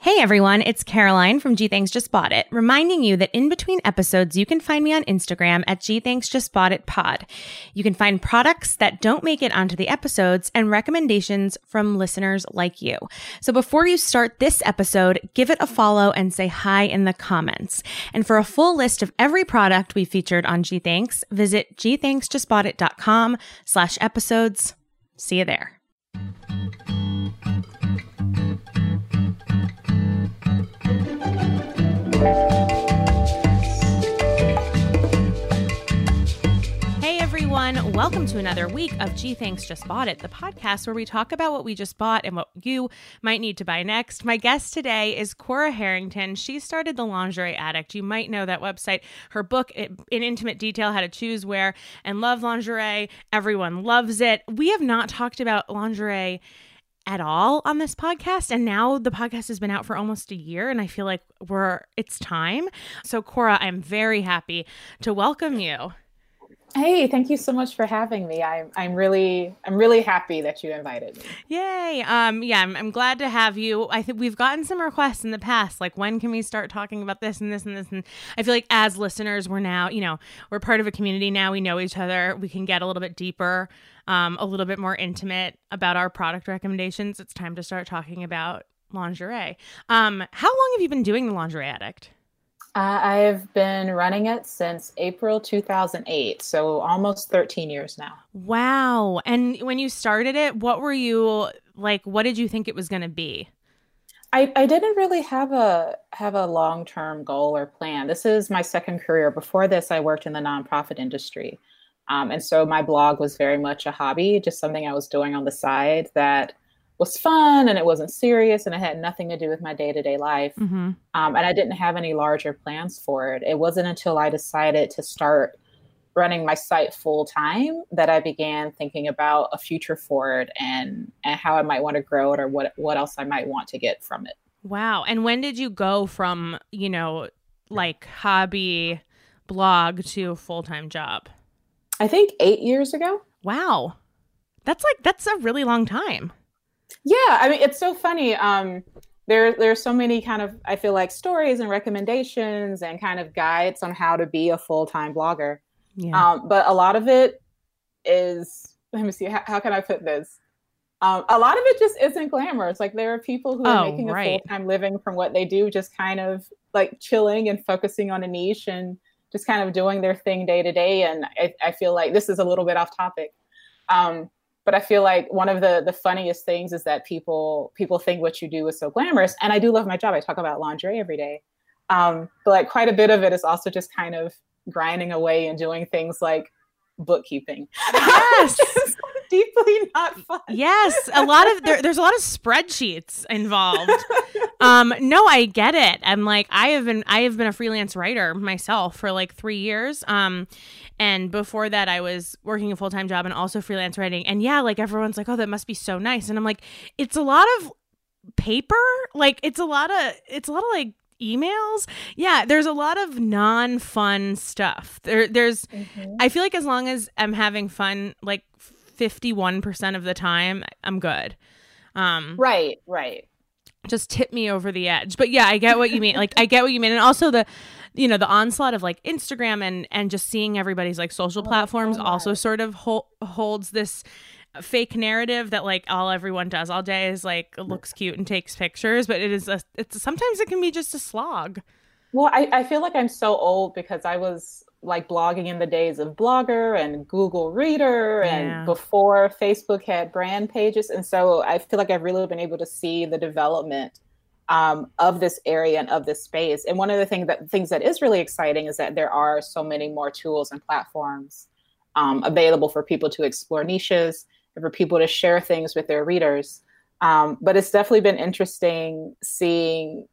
Hey everyone, it's Caroline from G Thanks Just Bought It, reminding you that in between episodes, you can find me on Instagram at G Thanks Just Bought It Pod. You can find products that don't make it onto the episodes and recommendations from listeners like you. So before you start this episode, give it a follow and say hi in the comments. And for a full list of every product we featured on G Thanks, visit gthanksjustboughtit.com slash episodes. See you there. Welcome to another week of G Thanks Just Bought It, the podcast where we talk about what we just bought and what you might need to buy next. My guest today is Cora Harrington. She started the Lingerie Addict. You might know that website. Her book, in intimate detail, how to choose, wear, and love lingerie. Everyone loves it. We have not talked about lingerie at all on this podcast and now the podcast has been out for almost a year and I feel like we're it's time. So Cora, I'm very happy to welcome you. Hey, thank you so much for having me. I'm I'm really I'm really happy that you invited me. Yay. Um yeah, I'm, I'm glad to have you. I think we've gotten some requests in the past like when can we start talking about this and this and this and I feel like as listeners we're now, you know, we're part of a community now. We know each other. We can get a little bit deeper, um a little bit more intimate about our product recommendations. It's time to start talking about lingerie. Um how long have you been doing the Lingerie Addict? Uh, I've been running it since April 2008, so almost 13 years now. Wow. And when you started it, what were you like what did you think it was going to be? I, I didn't really have a have a long term goal or plan. This is my second career. Before this, I worked in the nonprofit industry, um, and so my blog was very much a hobby, just something I was doing on the side that was fun and it wasn't serious and it had nothing to do with my day to day life. Mm-hmm. Um, and I didn't have any larger plans for it. It wasn't until I decided to start running my site full time that I began thinking about a future for it and and how I might want to grow it or what what else I might want to get from it. Wow. And when did you go from, you know, like hobby blog to full-time job? I think 8 years ago. Wow. That's like that's a really long time. Yeah, I mean it's so funny. Um there there's so many kind of I feel like stories and recommendations and kind of guides on how to be a full-time blogger. Yeah. Um, but a lot of it is let me see how, how can I put this? Um, a lot of it just isn't glamorous. Like there are people who are Oh, making a right. full-time living from what they do, just kind of like chilling and focusing on a niche and just kind of doing their thing day to day. And I, I feel like this is a little bit off topic. Um, but I feel like one of the the funniest things is that people people think what you do is so glamorous. And I do love my job. I talk about lingerie every day. Um, but like quite a bit of it is also just kind of grinding away and doing things like bookkeeping. Yes. Deeply not fun. Yes, a lot of there, there's a lot of spreadsheets involved. um, no, I get it. I'm like I have been I have been a freelance writer myself for like three years. Um, and before that, I was working a full time job and also freelance writing. And yeah, like everyone's like, oh, that must be so nice. And I'm like, it's a lot of paper. Like it's a lot of it's a lot of like emails. Yeah, there's a lot of non fun stuff. There, there's Mhm. I feel like as long as I'm having fun, like 51% of the time, I'm good. Um, Right, right. just tip me over the edge. But yeah, I get what you mean. Like I get what you mean. And also the you know, the onslaught of like Instagram and and just seeing everybody's like social Oh, platforms so also sort of hol- holds this fake narrative that like all everyone does all day is like looks cute and takes pictures, but it is a it's sometimes it can be just a slog. Well, I, I feel like I'm so old because I was like blogging in the days of Blogger and Google Reader Yeah. and before Facebook had brand pages. And so I feel like I've really been able to see the development um, of this area and of this space. And one of the things that things that is really exciting is that there are so many more tools and platforms um, available for people to explore niches for people to share things with their readers. Um, but it's definitely been interesting seeing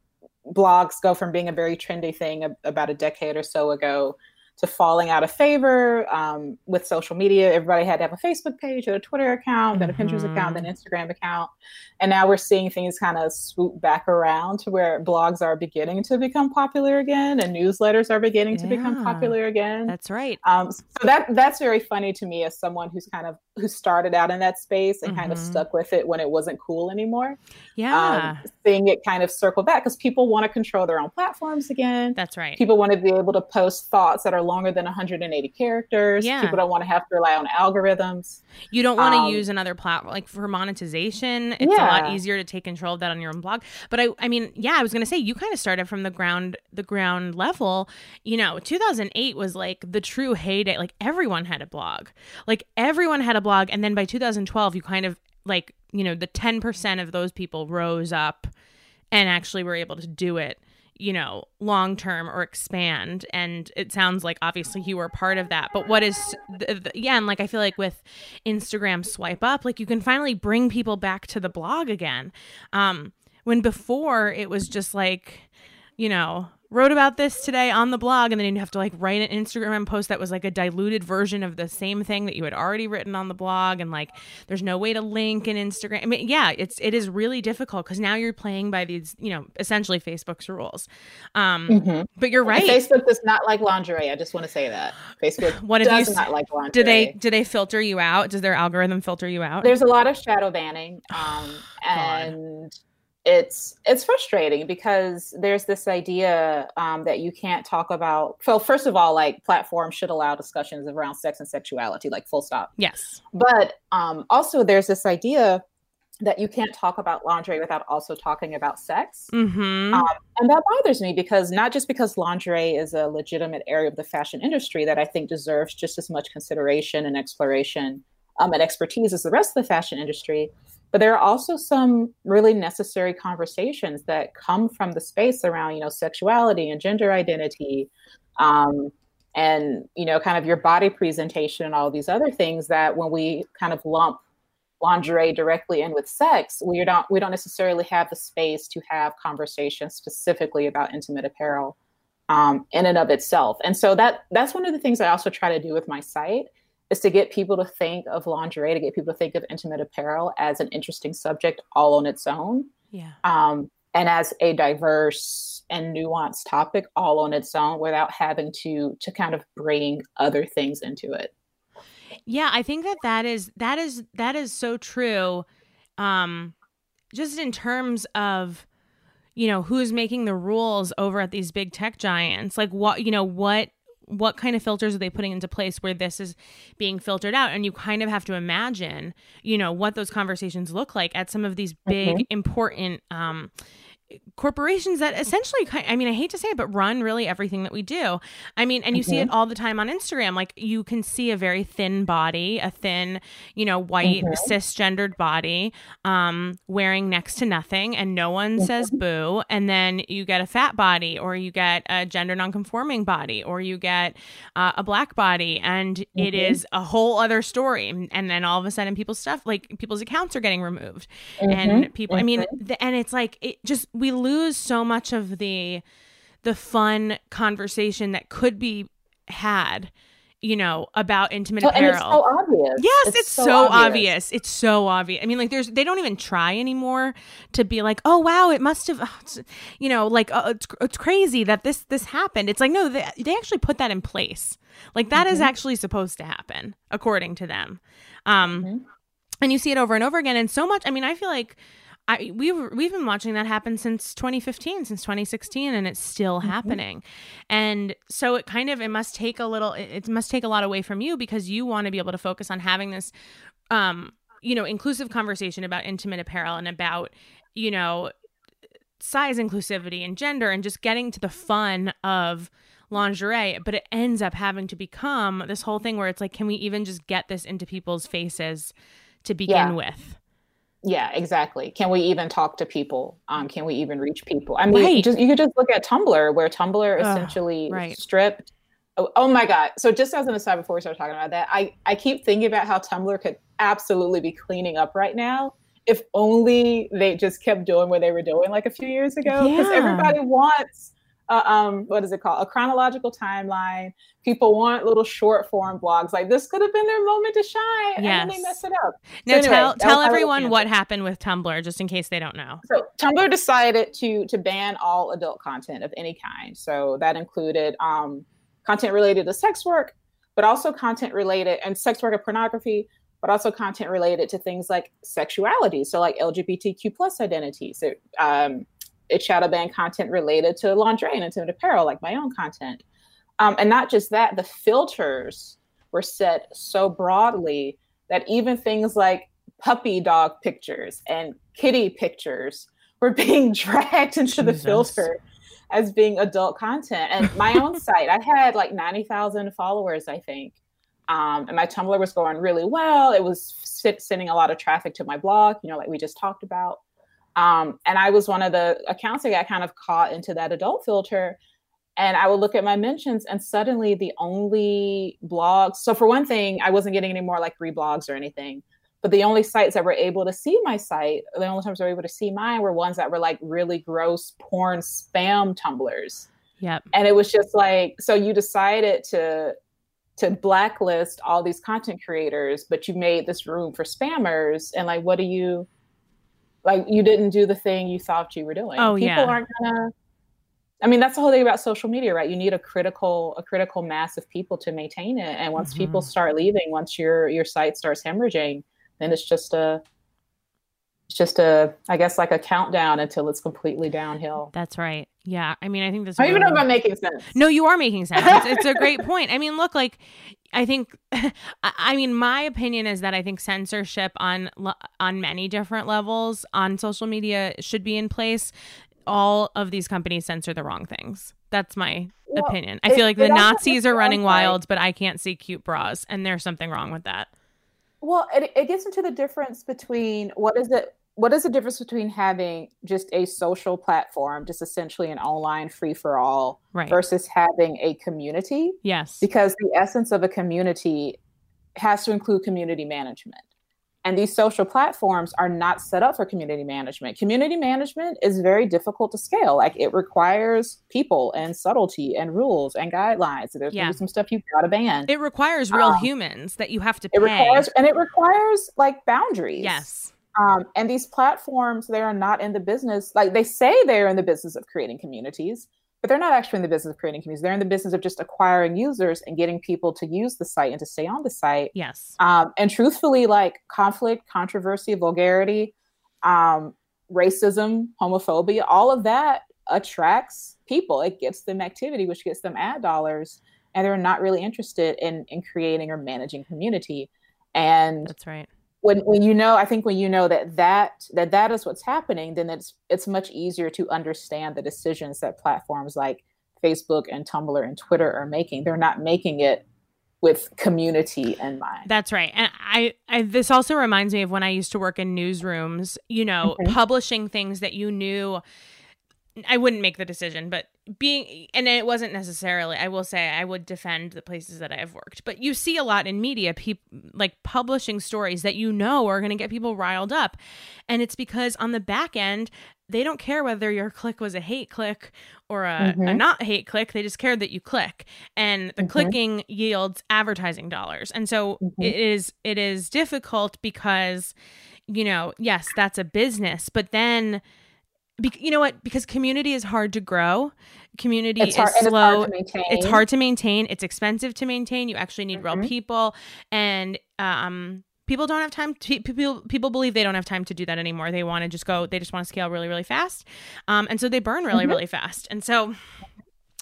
blogs go from being a very trendy thing about a decade or so ago to falling out of favor um, with social media. Everybody had to have a Facebook page or a Twitter account, then a Pinterest account, then Mhm. Instagram account. And now we're seeing things kind of swoop back around to where blogs are beginning to become popular again and newsletters are beginning to become popular again. That's right. Um, so that that's very funny to me as someone who's kind of who started out in that space and kind of Mhm. stuck with it when it wasn't cool anymore. Yeah. Um, seeing it kind of circle back because people want to control their own platforms again. That's right. People want to be able to post thoughts that are longer than 180 characters. Yeah. People don't want to have to rely on algorithms. You don't want to Um, use another platform like for monetization. It's a lot easier to take control of that on your own blog. But I I mean, yeah, I was going to say you kind of started from the ground the ground level. You know, 2008 was like the true heyday. Like everyone had a blog. Like everyone had a blog and then by 2012 you kind of like, you know, the 10% of those people rose up and actually were able to do it you know long term or expand. And it sounds like obviously you were part of that. But what is th- th- yeah and like i feel like with instagram swipe up like you can finally bring people back to the blog again. Um when before it was just like you know wrote about this today on the blog and then you'd have to like write an instagram post that was like a diluted version of the same thing that you had already written on the blog and like there's no way to link in instagram. I mean yeah it's it is really difficult because now you're playing by these you know essentially facebook's rules. Um but you're right. Facebook does not like lingerie. I just want to say that. Facebook What have you does not like lingerie. do they do they filter you out? Does their algorithm filter you out? There's a lot of shadow banning, um, God. and it's it's frustrating because there's this idea um, that you can't talk about. Well, first of all, like platforms should allow discussions around sex and sexuality, like full stop. yes But um, also, there's this idea that you can't talk about lingerie without also talking about sex. mm-hmm Um, and that bothers me because not just because lingerie is a legitimate area of the fashion industry that I think deserves just as much consideration and exploration um, and expertise as the rest of the fashion industry, but there are also some really necessary conversations that come from the space around, you know, sexuality and gender identity, um, and you know, kind of your body presentation and all these other things that when we kind of lump lingerie directly in with sex, we don't we don't necessarily have the space to have conversations specifically about intimate apparel um, in and of itself. And so that that's one of the things I also try to do with my site is to get people to think of lingerie, to get people to think of intimate apparel as an interesting subject all on its own, yeah um, and as a diverse and nuanced topic all on its own, without having to to kind of bring other things into it. Yeah, I think that that is that is that is so true. Um just in terms of you know, who's making the rules over at these big tech giants? Like what, you know, what what kind of filters are they putting into place where this is being filtered out? And you kind of have to imagine, you know, what those conversations look like at some of these big important um corporations that essentially i mean i hate to say it but run really everything that we do. I mean and you see it mm-hmm. all the time on instagram. Like you can see a very thin body a thin you know white mm-hmm. cisgendered body um wearing next to nothing and no one mm-hmm. says boo. And then you get a fat body or you get a gender nonconforming body or you get uh, a black body. And it is a whole other story. And then all of a sudden people's stuff like people's accounts are getting removed. And people i mean the, and it's like it just we lose so much of the the fun conversation that could be had you know about intimate and apparel it's so obvious. Yes, it's, so, obvious. It's so obvious. I mean, like, there's they don't even try anymore to be like, oh wow, it must have, oh, you know, like oh, it's it's crazy that this this happened. It's like no, they, they actually put that in place. Like that is mm-hmm. actually supposed to happen according to them. Um, mm-hmm. and you see it over and over again, and so much. I mean, I feel like. I, we've we've been watching that happen since 2015, since 2016, and it's still happening. And so it kind of it must take a little it, it must take a lot away from you because you want to be able to focus on having this um you know inclusive conversation about intimate apparel and about you know size inclusivity and gender and just getting to the fun of lingerie but it ends up having to become this whole thing where it's like can we even just get this into people's faces to begin Yeah. with yeah, exactly. Can we even talk to people? Um, can we even reach people? I mean, right. you just you could just look at Tumblr, where Tumblr essentially right. stripped. Oh, oh, my God! So just as an aside, before we start talking about that, I I keep thinking about how Tumblr could absolutely be cleaning up right now if only they just kept doing what they were doing like a few years ago. Because yeah. everybody wants uh, um, what is it called? A chronological timeline. People want little short form blogs. Like this could have been their moment to shine, yes. and then they mess it up. Now so anyway, tell tell everyone what happened with Tumblr, just in case they don't know. So Tumblr decided to to ban all adult content of any kind. So that included um, content related to sex work, but also content related and sex work and pornography, but also content related to things like sexuality. So like LGBTQ plus identities. So, um, it shadow ban content related to lingerie and intimate apparel, like my own content. Um, and not just that, the filters were set so broadly that even things like puppy dog pictures and kitty pictures were being dragged into Jesus. the filter as being adult content. And my own site, I had like 90,000 followers, I think. Um, and my Tumblr was going really well. It was sending a lot of traffic to my blog, you know, like we just talked about. Um, and I was one of the accounts that got kind of caught into that adult filter. And I would look at my mentions, and suddenly the only blogs. So, for one thing, I wasn't getting any more like reblogs or anything. But the only sites that were able to see my site, the only times they were able to see mine were ones that were like really gross porn spam tumblers. Yep. And it was just like, so you decided to to blacklist all these content creators, but you made this room for spammers. And like, what do you like you didn't do the thing you thought you were doing. Oh, People yeah. aren't gonna I mean, that's the whole thing about social media, right? You need a critical, a critical mass of people to maintain it. And once mm-hmm. people start leaving, once your your site starts hemorrhaging, then it's just a it's just a I guess like a countdown until it's completely downhill. That's right. Yeah. I mean, I think this I don't even know if I'm making sense. No, you are making sense. It's, it's a great point. I mean, look, like I think, I mean, my opinion is that I think censorship on on many different levels on social media should be in place. All of these companies censor the wrong things. That's my well, opinion. I feel like the Nazis are running wild, but I can't see cute bras, and there's something wrong with that. Well, it, it gets into the difference between what is it what is the difference between having just a social platform, just essentially an online free for all, right. versus having a community? Yes. Because the essence of a community has to include community management. And these social platforms are not set up for community management. Community management is very difficult to scale. Like it requires people and subtlety and rules and guidelines. So there's yeah. some stuff you've got to ban. It requires real um, humans that you have to pay. It requires, and it requires like boundaries. Yes um, and these platforms, they are not in the business, like they say they're in the business of creating communities, but they're not actually in the business of creating communities. They're in the business of just acquiring users and getting people to use the site and to stay on the site. Yes. Um, and truthfully, like conflict, controversy, vulgarity, um, racism, homophobia, all of that attracts people. It gets them activity, which gets them ad dollars. And they're not really interested in, in creating or managing community. And that's right when when you know i think when you know that that that that is what's happening then it's it's much easier to understand the decisions that platforms like facebook and tumblr and twitter are making. They're not making it with community in mind. That's right. And I, I this also reminds me of when i used to work in newsrooms you know mm-hmm. publishing things that you knew I wouldn't make the decision, but being and it wasn't necessarily I will say I would defend the places that I have worked. But you see a lot in media people like publishing stories that you know are going to get people riled up. And it's because on the back end they don't care whether your click was a hate click or a, mm-hmm. a not hate click. They just care that you click. And the mm-hmm. clicking yields advertising dollars. And so mm-hmm. it is it is difficult because you know, yes, that's a business, but then be- you know what? Because community is hard to grow. Community it's hard, is slow. It's hard, it's hard, to maintain. It's expensive to maintain. You actually need mm-hmm. real people, and um, people don't have time. To, people people believe they don't have time to do that anymore. They want to just go. They just want to scale really really fast, um, and so they burn really mm-hmm. really fast. And so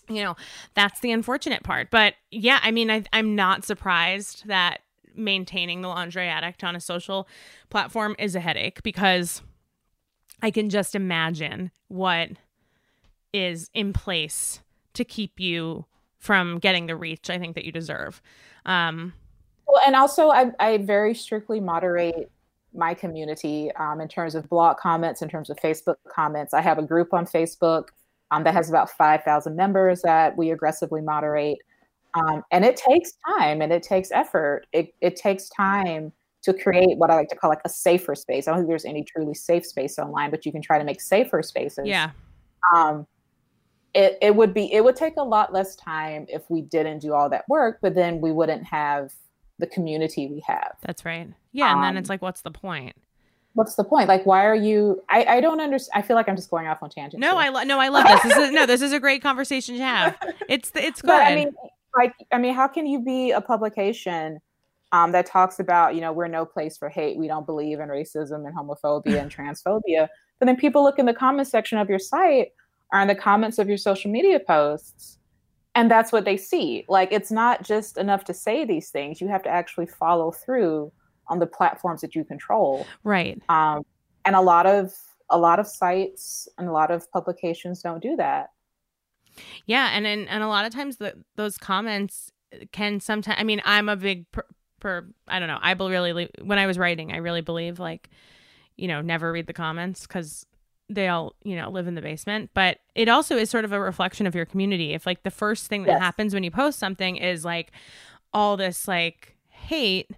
you know that's the unfortunate part but yeah i mean I, i'm not surprised that maintaining the lingerie addict on a social platform is a headache because I can just imagine what is in place to keep you from getting the reach I think that you deserve. Um, well, and also I, I very strictly moderate my community um, in terms of blog comments, in terms of Facebook comments. I have a group on Facebook um, that has about 5,000 members that we aggressively moderate. Um, and it takes time and it takes effort. It, it takes time to create what I like to call like a safer space. I don't think there's any truly safe space online, but you can try to make safer spaces. Yeah. Um, it, it would be it would take a lot less time if we didn't do all that work, but then we wouldn't have the community we have. That's right. Yeah, and um, then it's um, like, what's the point? What's the point? Like, why are you? I, I don't understand. I feel like I'm just going off on tangents. No, I lo- no, I love this. This is no, this is a great conversation to have. It's it's good. But, I mean, like, I mean, how can you be a publication um, that talks about, you know, we're no place for hate. We don't believe in racism and homophobia and transphobia. But then people look in the comment section of your site or in the comments of your social media posts, and that's what they see. Like, it's not just enough to say these things. You have to actually follow through on the platforms that you control. Right. Um, and a lot of a lot of sites and a lot of publications don't do that. Yeah, and and, and a lot of times the, those comments can sometimes. I mean, I'm a big per, per I don't know. I really when I was writing, I really believe like, you know, never read the comments because they all you know live in the basement but it also is sort of a reflection of your community if like the first thing that yes. happens when you post something is like all this like hate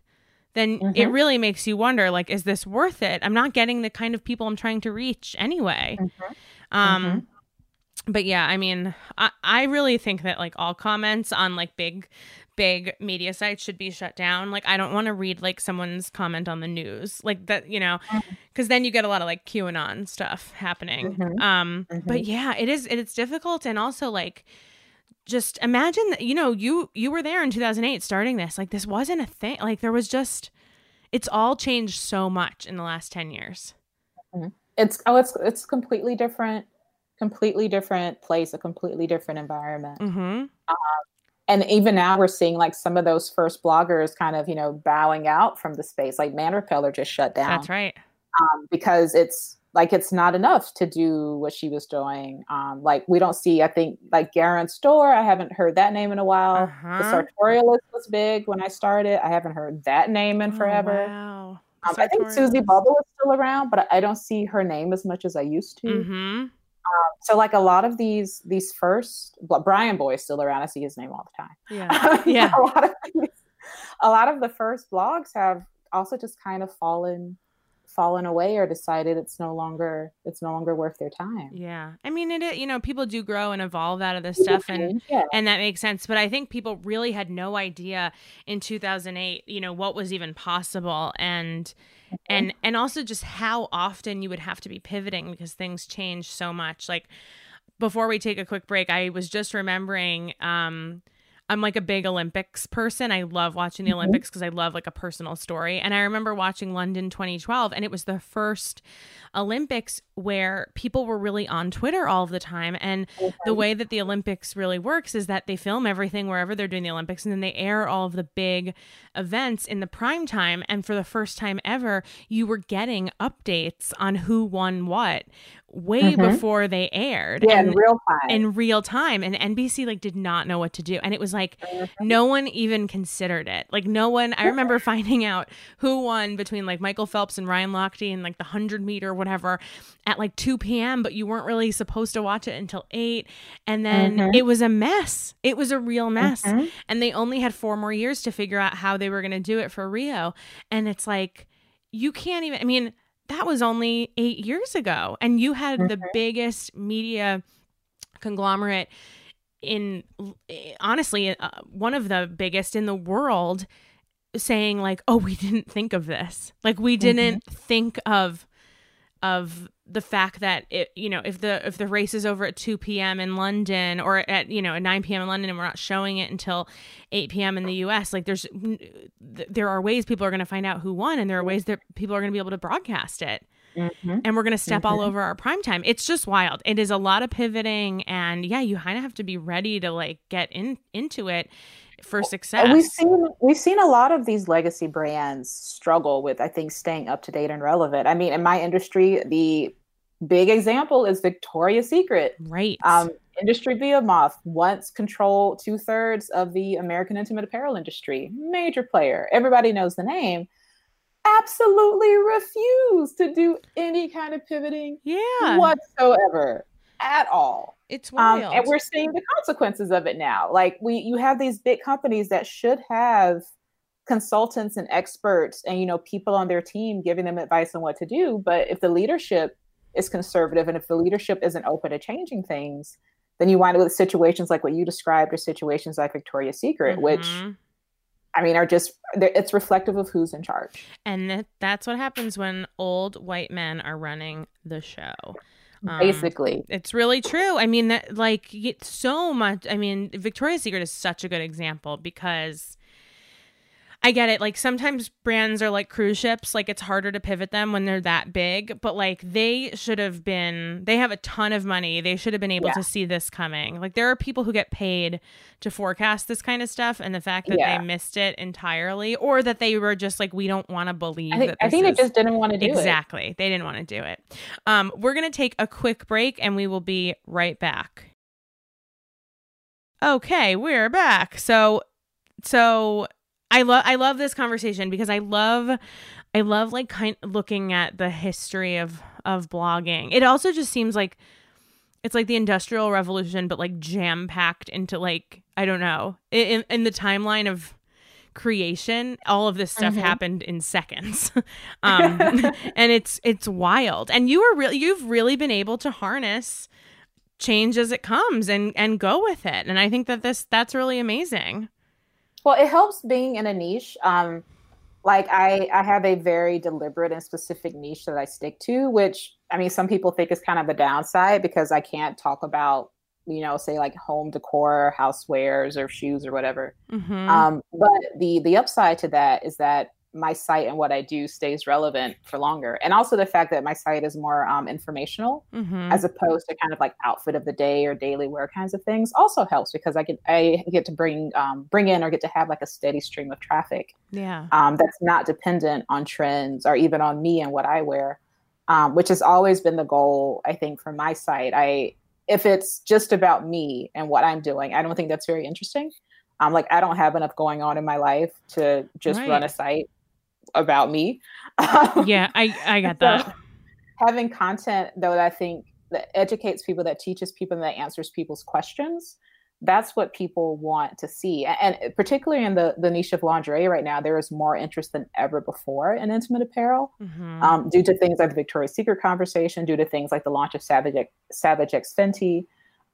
then mm-hmm. it really makes you wonder like is this worth it i'm not getting the kind of people i'm trying to reach anyway mm-hmm. um mm-hmm but yeah, I mean, I, I really think that like all comments on like big, big media sites should be shut down. Like, I don't want to read like someone's comment on the news, like that, you know, because mm-hmm. then you get a lot of like QAnon stuff happening. Mm-hmm. Um, mm-hmm. but yeah, it is, it's difficult. And also like, just imagine that, you know, you, you were there in 2008 starting this, like this wasn't a thing. Like there was just, it's all changed so much in the last 10 years. Mm-hmm. It's, oh, it's, it's completely different completely different place, a completely different environment. Mm-hmm. Um, and even now we're seeing like some of those first bloggers kind of, you know, bowing out from the space. Like Man Repeller just shut down. That's right. Um, because it's like it's not enough to do what she was doing. Um, like we don't see, I think, like Garance Doré. I haven't heard that name in a while. Uh-huh. The Sartorialist was big when I started. I haven't heard that name in oh, forever. Oh, wow. Um, I think Susie Bubble is still around, but I don't see her name as much as I used to. Mm-hmm. Um, so like a lot of these these first Bryanboy is still around. I see his name all the time. Yeah, yeah. a lot of these, a lot of the first blogs have also just kind of fallen fallen away or decided it's no longer it's no longer worth their time. Yeah. I mean it you know people do grow and evolve out of this stuff and yeah. and that makes sense but I think people really had no idea in 2008 you know what was even possible and and and also just how often you would have to be pivoting because things change so much like before we take a quick break i was just remembering um I'm like a big Olympics person. I love watching the mm-hmm. Olympics because I love like a personal story. And I remember watching London 2012, and it was the first Olympics where people were really on Twitter all of the time. And the way that the Olympics really works is that they film everything wherever they're doing the Olympics, and then they air all of the big events in the prime time. And for the first time ever, you were getting updates on who won what way mm-hmm. before they aired. Yeah, and, in real time. In real time. And NBC like did not know what to do. And it was like mm-hmm. no one even considered it. Like no one I remember finding out who won between like Michael Phelps and Ryan Lochte and like the hundred meter whatever at like 2 p.m. But you weren't really supposed to watch it until 8. And then mm-hmm. it was a mess. It was a real mess. Mm-hmm. And they only had four more years to figure out how they were gonna do it for Rio. And it's like you can't even I mean that was only eight years ago. And you had mm-hmm. the biggest media conglomerate in, honestly, uh, one of the biggest in the world saying, like, oh, we didn't think of this. Like, we didn't mm-hmm. think of of the fact that it you know if the if the race is over at 2 p.m in london or at you know at 9 p.m in london and we're not showing it until 8 p.m in the us like there's there are ways people are going to find out who won and there are ways that people are going to be able to broadcast it mm-hmm. and we're going to step mm-hmm. all over our prime time it's just wild it is a lot of pivoting and yeah you kind of have to be ready to like get in into it for success. we've seen we've seen a lot of these legacy brands struggle with, I think, staying up to date and relevant. I mean, in my industry, the big example is Victoria's Secret. Right. Um, industry behemoth once controlled two thirds of the American intimate apparel industry. Major player. Everybody knows the name. absolutely refuse to do any kind of pivoting yeah. whatsoever at all. It's wild. Um, and we're seeing the consequences of it now. Like we you have these big companies that should have consultants and experts and you know people on their team giving them advice on what to do, but if the leadership is conservative and if the leadership isn't open to changing things, then you wind up with situations like what you described or situations like Victoria's Secret, mm-hmm. which I mean, are just it's reflective of who's in charge. And that's what happens when old white men are running the show. Um, Basically, it's really true. I mean, that like it's so much. I mean, Victoria's Secret is such a good example because I get it. Like sometimes brands are like cruise ships, like it's harder to pivot them when they're that big, but like they should have been they have a ton of money. They should have been able yeah. to see this coming. Like there are people who get paid to forecast this kind of stuff and the fact that yeah. they missed it entirely or that they were just like we don't want to believe I think, that I think is... they just didn't want to do exactly. it. Exactly. They didn't want to do it. Um we're going to take a quick break and we will be right back. Okay, we're back. So so I love I love this conversation because I love I love like kind looking at the history of of blogging. It also just seems like it's like the industrial revolution but like jam packed into like I don't know. In in the timeline of creation all of this stuff mm-hmm. happened in seconds um and it's it's wild and you are really you've really been able to harness change as it comes and and go with it and i think that this that's really amazing well, it helps being in a niche. Um, like I, I have a very deliberate and specific niche that I stick to, which I mean, some people think is kind of a downside because I can't talk about, you know, say like home decor, housewares, or shoes or whatever. Mm-hmm. Um, but the the upside to that is that my site and what I do stays relevant for longer. And also the fact that my site is more um, informational mm-hmm. as opposed to kind of like outfit of the day or daily wear kinds of things also helps because I get I get to bring um, bring in or get to have like a steady stream of traffic. Yeah. Um, that's not dependent on trends or even on me and what I wear, um, which has always been the goal I think for my site. I if it's just about me and what I'm doing, I don't think that's very interesting. Um, like I don't have enough going on in my life to just right. run a site about me. yeah, I I got that. So, having content though that I think that educates people, that teaches people, and that answers people's questions. That's what people want to see, and particularly in the the niche of lingerie right now, there is more interest than ever before in intimate apparel, mm-hmm. um, due to things like the Victoria's Secret conversation, due to things like the launch of Savage X, Savage X Fenty,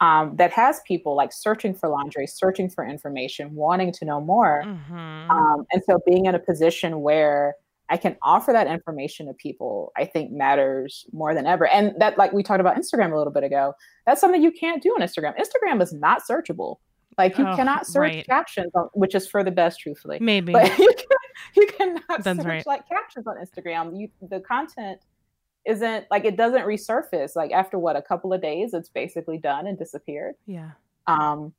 um, that has people like searching for lingerie, searching for information, wanting to know more. Mm-hmm. Um, and so being in a position where I can offer that information to people, I think matters more than ever. And that, like we talked about Instagram a little bit ago, that's something you can't do on Instagram. Instagram is not searchable. Like you oh, cannot search right. captions, on, which is for the best, truthfully. Maybe, but you, can, you cannot that's search right. like captions on Instagram. You, the content isn't like it doesn't resurface like after what a couple of days it's basically done and disappeared yeah um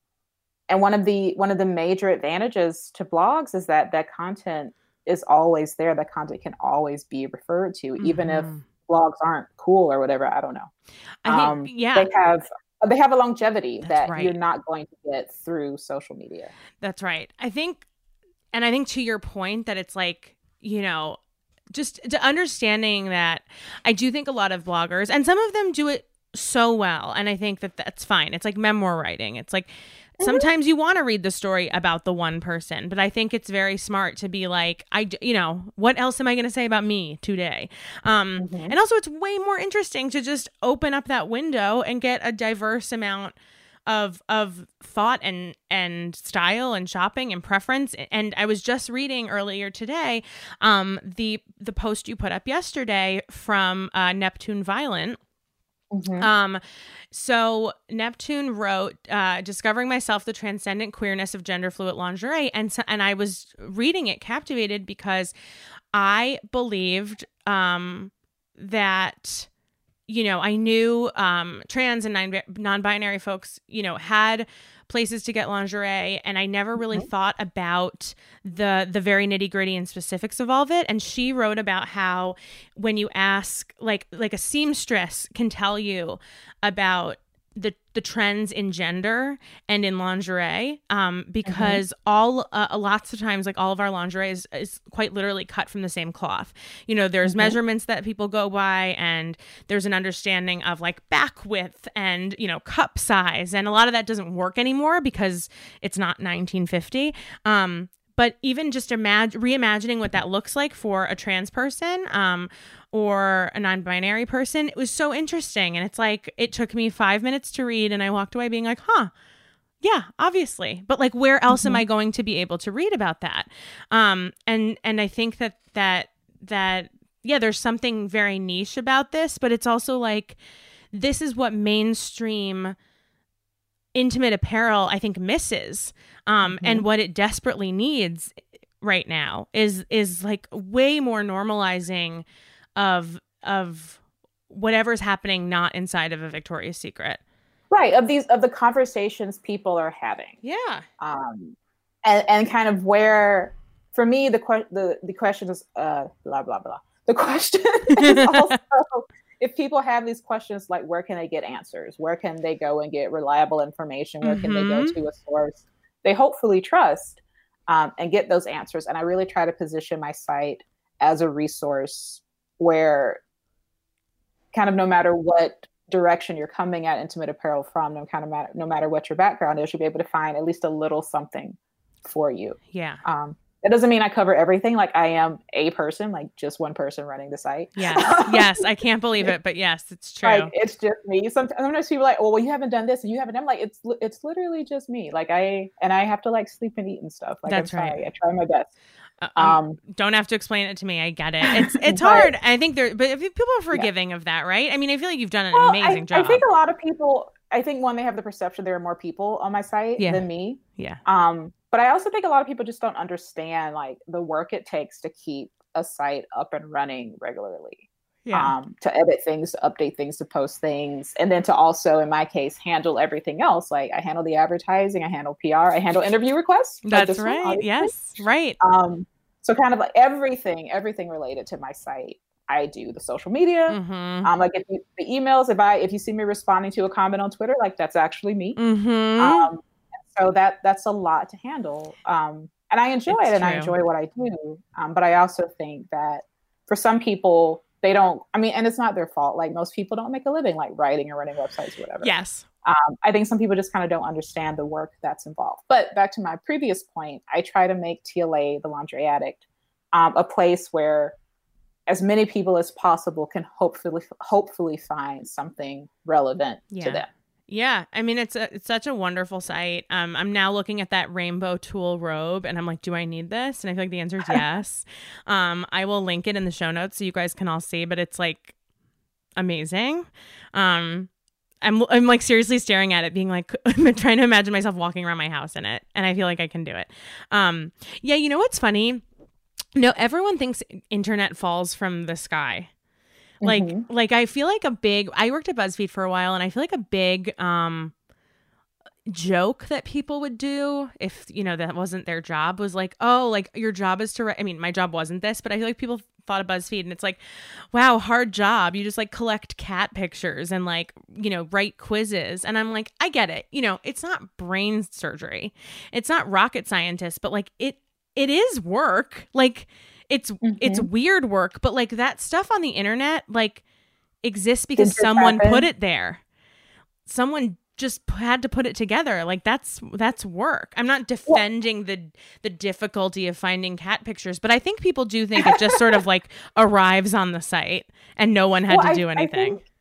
and one of the one of the major advantages to blogs is that that content is always there that content can always be referred to mm-hmm. even if mm-hmm. blogs aren't cool or whatever i don't know I um think, yeah they have they have a longevity That's that right. you're not going to get through social media That's right. I think and I think to your point that it's like, you know, just to understanding that I do think a lot of bloggers and some of them do it so well and I think that that's fine. It's like memoir writing. It's like mm-hmm. sometimes you want to read the story about the one person, but I think it's very smart to be like I you know, what else am I going to say about me today? Um mm-hmm. and also it's way more interesting to just open up that window and get a diverse amount of of thought and and style and shopping and preference. And I was just reading earlier today um the the post you put up yesterday from uh, Neptune Violent. Mm-hmm. Um, so Neptune wrote, uh, "Discovering Myself: The Transcendent Queerness of Gender Fluid Lingerie," and so, and I was reading it captivated because I believed um, that you know, I knew um, trans and non binary folks, you know, had places to get lingerie and I never really mm-hmm. thought about the the very nitty-gritty and specifics of all of it and she wrote about how when you ask like like a seamstress can tell you about the the trends in gender and in lingerie um because mm-hmm. all uh, lots of times like all of our lingerie is, is quite literally cut from the same cloth you know there's mm-hmm. measurements that people go by and there's an understanding of like back width and you know cup size and a lot of that doesn't work anymore because it's not 1950 um but even just imagine reimagining what that looks like for a trans person um, or a non-binary person it was so interesting. And it's like it took me five minutes to read and i walked away being like huh yeah obviously. But like where else mm-hmm. am i going to be able to read about that? Um and and i think that that that yeah there's something very niche about this but it's also like this is what mainstream intimate apparel i think misses um mm-hmm. and what it desperately needs right now is is like way more normalizing of of whatever's happening not inside of a Victoria's Secret. Right, of these of the conversations people are having. Yeah. Um and and kind of where for me the que- the the question is uh blah blah blah. The question is also if people have these questions like where can they get answers? Where can they go and get reliable information? Where mm-hmm. can they go mm-hmm. to a source they hopefully trust um, and get those answers? And I really try to position my site as a resource where kind of no matter what direction you're coming at intimate apparel from, no kind of matter no matter what your background is, you'll be able to find at least a little something for you. Yeah. Um, that doesn't mean I cover everything. Like I am a person, like just one person running the site. Yes, yes, I can't believe it, but yes, it's true. Like it's just me. Sometimes, sometimes people are like, "Oh, well, you haven't done this, and you haven't." I'm like, "It's it's literally just me." Like I and I have to like sleep and eat and stuff. Like That's I'm sorry, right. I try my best. Uh, um, um, don't have to explain it to me. I get it. It's it's hard. I think there, but people are forgiving yeah. of that, right? I mean, I feel like you've done an well, amazing I, job. I think a lot of people. I think one, they have the perception there are more people on my site yeah. than me. Yeah. Um, but I also think a lot of people just don't understand like the work it takes to keep a site up and running regularly. Yeah. Um, to edit things, to update things, to post things, and then to also, in my case, handle everything else. Like I handle the advertising, I handle PR, I handle interview requests. That's like right. One, yes, right. Um, so kind of like everything, everything related to my site. I do the social media. Mm-hmm. Um, like if you, the emails, if I if you see me responding to a comment on Twitter, like that's actually me. Mm-hmm. Um, so that that's a lot to handle. Um, and I enjoy it's it, and I enjoy what I do. Um, but I also think that for some people, they don't. I mean, and it's not their fault. Like most people don't make a living like writing or running websites or whatever. Yes. Um, I think some people just kind of don't understand the work that's involved. But back to my previous point, I try to make TLA, the Lingerie Addict, um, a place where as many people as possible can hopefully hopefully find something relevant yeah. to them. Yeah, I mean it's a, it's such a wonderful site. Um, I'm now looking at that rainbow tulle robe, and I'm like, do I need this? And I feel like the answer is yes. um, I will link it in the show notes so you guys can all see. But it's like amazing. Um, I'm I'm like seriously staring at it, being like I'm trying to imagine myself walking around my house in it, and I feel like I can do it. Um, yeah, you know what's funny? No, everyone thinks internet falls from the sky. Like mm-hmm. like I feel like a big I worked at BuzzFeed for a while, and I feel like a big um joke that people would do if you know that wasn't their job was like oh like your job is to write i mean my job wasn't this but i feel like people thought of buzzfeed and it's like wow hard job. You just like collect cat pictures and like you know write quizzes. And i'm like i get it. You know it's not brain surgery. It's not rocket scientist but like it it is work. Like it's mm-hmm. it's weird work but like that stuff on the internet like exists because someone put it there someone just had to put it together like that's that's work i'm not defending yeah. the the difficulty of finding cat pictures but i think people do think it just sort of like arrives on the site and no one had well, to do anything I think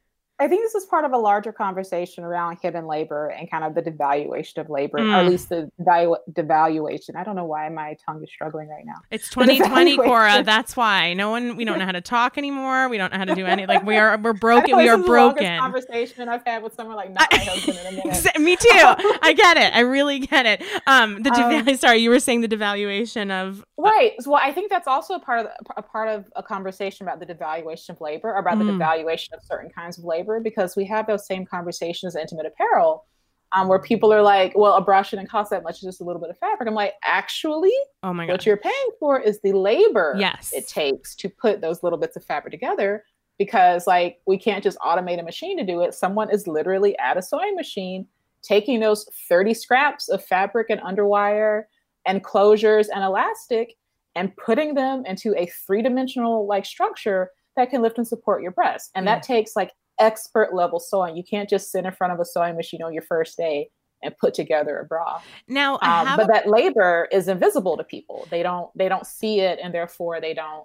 this is part of a larger conversation around hidden labor and kind of the devaluation of labor, mm. or at mm. least the devalu- devaluation. I don't know why my tongue is struggling right now. It's 2020, Cora. That's why. No one. We don't know how to talk anymore. We don't know how to do any. Like we are. We're broken. we are broken. conversation I've had with someone like not my husband in a minute. Me too. I get it. I really get it. Um, the um, sorry, you were saying the devaluation of right. Well, I think that's also a part of a part of a conversation about the devaluation of labor, or about mm. the devaluation of certain kinds of labor because we have those same conversations in intimate apparel um, where people are like, well, a bra shouldn't cost that much, it's just a little bit of fabric. I'm like, actually, oh my God. what you're paying for is the labor yes. it takes to put those little bits of fabric together because like we can't just automate a machine to do it. Someone is literally at a sewing machine taking those 30 scraps of fabric and underwire and closures and elastic and putting them into a three-dimensional like structure that can lift and support your breast. And that takes like expert level sewing. You can't just sit in front of a sewing machine on your first day and put together a bra. Now, Um, but a- that labor is invisible to people. They don't they don't see it and therefore they don't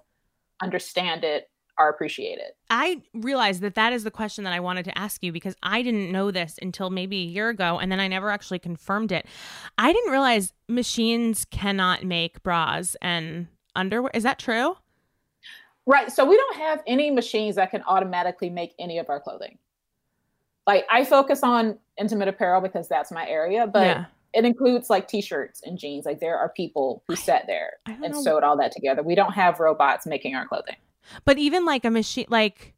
understand it or appreciate it. I realized that that is the question that I wanted to ask you because I didn't know this until maybe a year ago and then I never actually confirmed it. I didn't realize machines cannot make bras and underwear. Is that true? Right. So we don't have any machines that can automatically make any of our clothing. Like I focus on intimate apparel because that's my area, but yeah. it includes like t-shirts and jeans. Like there are people who sat there and know. sewed all that together. We don't have robots making our clothing. But even like a machine, like,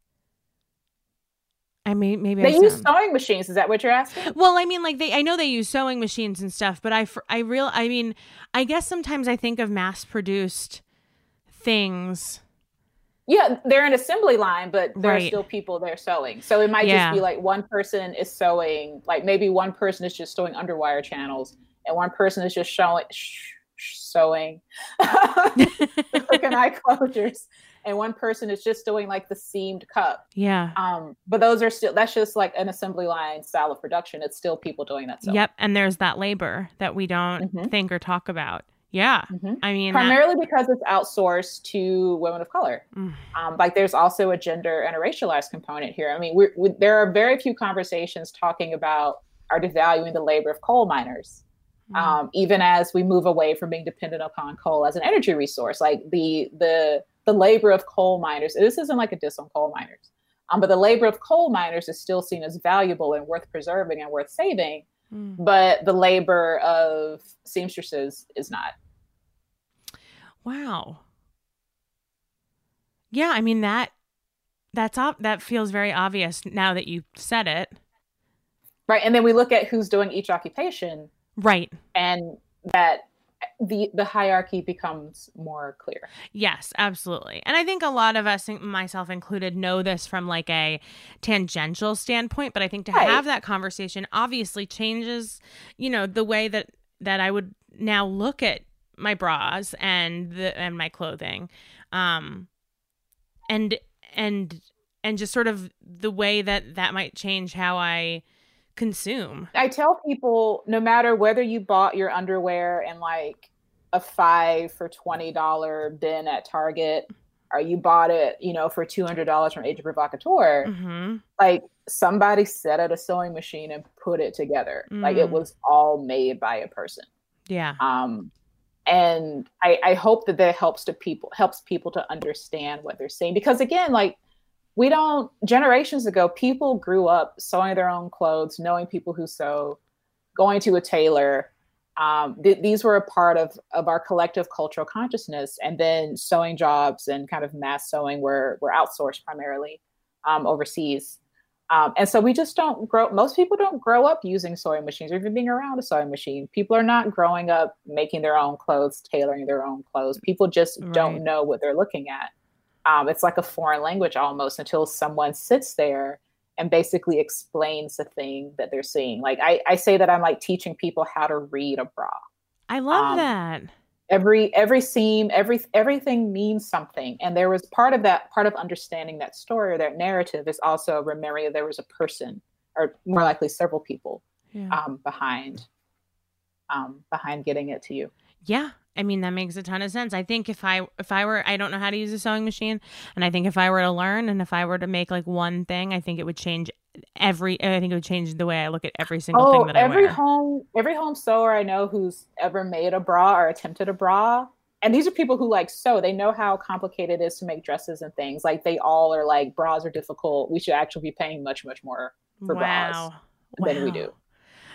I mean, maybe They I use sound- sewing machines. Is that what you're asking? Well, I mean, like they, I know they use sewing machines and stuff, but I, I real, I mean, I guess sometimes I think of mass-produced things. Yeah, they're an assembly line, but there Right. are still people there sewing. So it might Yeah. just be like one person is sewing, like maybe one person is just sewing underwire channels, and one person is just showing sh- sh- sewing hook and eye closures, and one person is just doing like the seamed cup. yeah. Um, but those are still that's just like an assembly line style of production. It's still people doing that stuff. Yep. And there's that labor that we don't Mhm. think or talk about. Yeah. Mhm. I mean, that- Primarily because it's outsourced to women of color. Mm. Um, like there's also a gender and a racialized component here. I mean, we're, we, there are very few conversations talking about are devaluing the labor of coal miners, Mm. um, even as we move away from being dependent upon coal as an energy resource. Like the the the labor of coal miners. This isn't like a diss on coal miners, um, but the labor of coal miners is still seen as valuable and worth preserving and worth saving. Mm. But the labor of seamstresses is not. Wow. Yeah, I mean that that's op- that feels very obvious now that you said it. Right. And then we look at who's doing each occupation Right. and that the the hierarchy becomes more clear. Yes, absolutely. And I think a lot of us, myself included, know this from like a tangential standpoint, but I think to Right. have that conversation obviously changes, you know, the way that that I would now look at my bras and the and my clothing. Um and and and just sort of the way that that might change how I consume. I tell people no matter whether you bought your underwear in like a five for twenty dollar bin at Target or you bought it, you know, for two hundred dollars from Agent Provocateur, Mhm. like somebody set at a sewing machine and put it together. Like it Mm. was all made by a person. Yeah. um, and I, I hope that that helps to people helps people to understand what they're seeing because again like we don't generations ago people grew up sewing their own clothes knowing people who sew going to a tailor um, th- these were a part of of our collective cultural consciousness and then sewing jobs and kind of mass sewing were were outsourced primarily um, overseas um, and so we just don't grow. Most people don't grow up using sewing machines or even being around a sewing machine. People are not growing up making their own clothes, tailoring their own clothes. People just Right. don't know what they're looking at. Um, it's like a foreign language almost until someone sits there and basically explains the thing that they're seeing. Like I, I say that I'm like teaching people how to read a bra. I love um, that. Every every seam, every everything means something. And there was part of that part of understanding that story or that narrative is also remembering there was a person, or more likely several people, Yeah. um, behind um, behind getting it to you. Yeah. I mean that makes a ton of sense. I think if I if I were I don't know how to use a sewing machine and I think if I were to learn and if I were to make like one thing, I think it would change every I think it would change the way I look at every single Oh, thing that I every wear. home every home sewer I know who's ever made a bra or attempted a bra, and these are people who like sew. They know how complicated it is to make dresses and things. Like they all are like bras are difficult. We should actually be paying much much more for bras wow. than we do.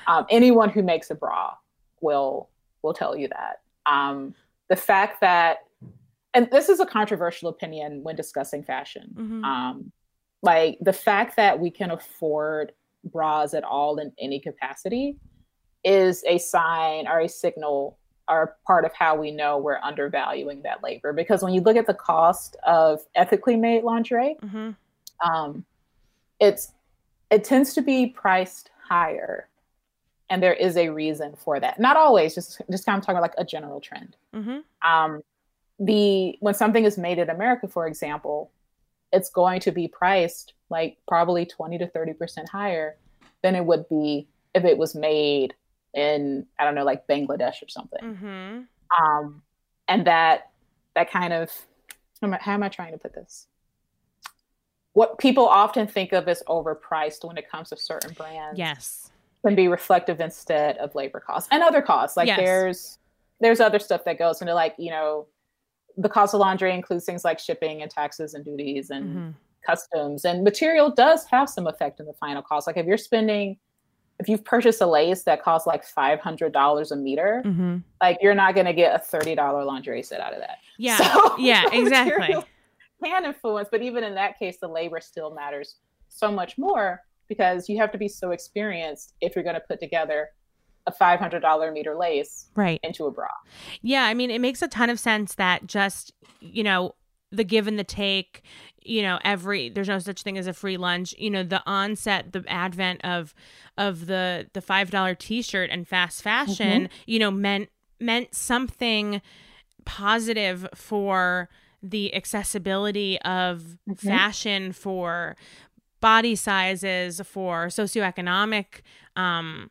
Um, anyone who makes a bra will will tell you that. Um, the fact that, and this is a controversial opinion when discussing fashion. Mhm. Um, like the fact that we can afford bras at all in any capacity is a sign or a signal or part of how we know we're undervaluing that labor. Because when you look at the cost of ethically made lingerie, Mhm. um, it's it tends to be priced higher, and there is a reason for that. Not always, just just kind of talking about like a general trend. Mm-hmm. Um, the when something is made in America, for example, it's going to be priced like probably twenty to thirty percent higher than it would be if it was made in I don't know like Bangladesh or something. Mm-hmm. Um, and that that kind of how am, I, how am I trying to put this? What people often think of as overpriced when it comes to certain brands, Yes. Can be reflective instead of labor costs and other costs. Like Yes. there's there's other stuff that goes into like you know the cost of laundry includes things like shipping and taxes and duties and Mhm. customs and material does have some effect in the final cost. Like if you're spending if you've purchased a lace that costs like five hundred dollars a meter, Mm-hmm. like you're not gonna get a thirty dollar lingerie set out of that. Yeah. So, yeah. Exactly. Can influence, but even in that case, the labor still matters so much more because you have to be so experienced if you're going to put together a five hundred dollar meter lace Right. into a bra. Yeah, I mean, it makes a ton of sense that just, you know, the give and the take, you know, every there's no such thing as a free lunch. You know, the onset, the advent of of the the five dollar t shirt and fast fashion, you know, meant meant something positive for the accessibility of Mhm. fashion for body sizes for socioeconomic um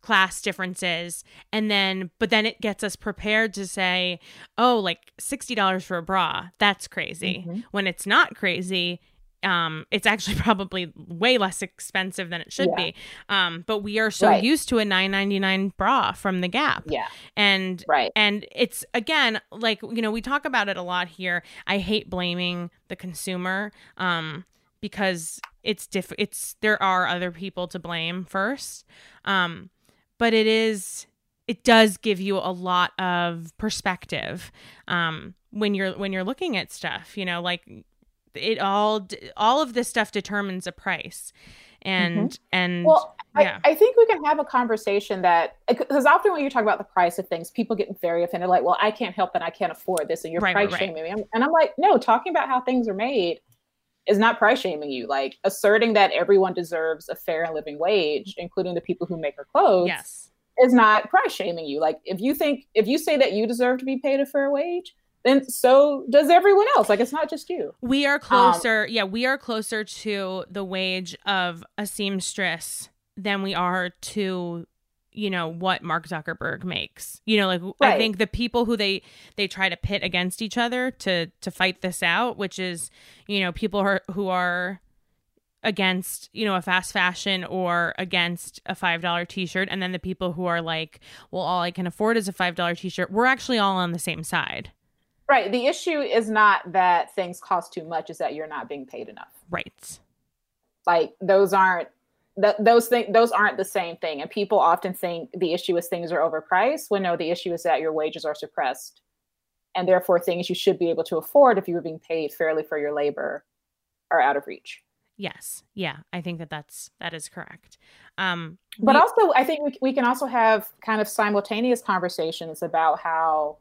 class differences and then but then it gets us prepared to say oh like $60 for a bra that's crazy Mhm. when it's not crazy um it's actually probably way less expensive than it should Yeah. be um but we are so Right. used to a 9.99 bra from the gap Yeah, and right. and it's again like you know we talk about it a lot here i hate blaming the consumer um because it's diff it's there are other people to blame first um but it is it does give you a lot of perspective um when you're when you're looking at stuff you know like it all all of this stuff determines a price and and Well, yeah. I, I think we can have a conversation that because often when you talk about the price of things, people get very offended, like, "Well, I can't help that I can't afford this," and you're Right, right, price right. shaming me. And I'm like, no, talking about how things are made is not price shaming you. Like asserting that everyone deserves a fair and living wage, including the people who make our clothes, yes is not price shaming you. Like if you think if you say that you deserve to be paid a fair wage, then so does everyone else. Like it's not just you. We are um, closer, yeah, we are closer to the wage of a seamstress than we are to you know what Mark Zuckerberg makes. You know, like I think the people who they they try to pit against each other to to fight this out, which is, you know, people who are, who are against, you know, a fast fashion or against a $5 t-shirt and then the people who are like, well, all I can afford is a $5 t-shirt. We're actually all on the same side. Right. The issue is not that things cost too much, is that you're not being paid enough. Right. Like those aren't th- those things those aren't the same thing. And people often think the issue is things are overpriced when no, the issue is that your wages are suppressed. And therefore things you should be able to afford if you were being paid fairly for your labor are out of reach. Yes. Yeah, I think that that's that is correct. Um But we- also, I think we, we can also have kind of simultaneous conversations about how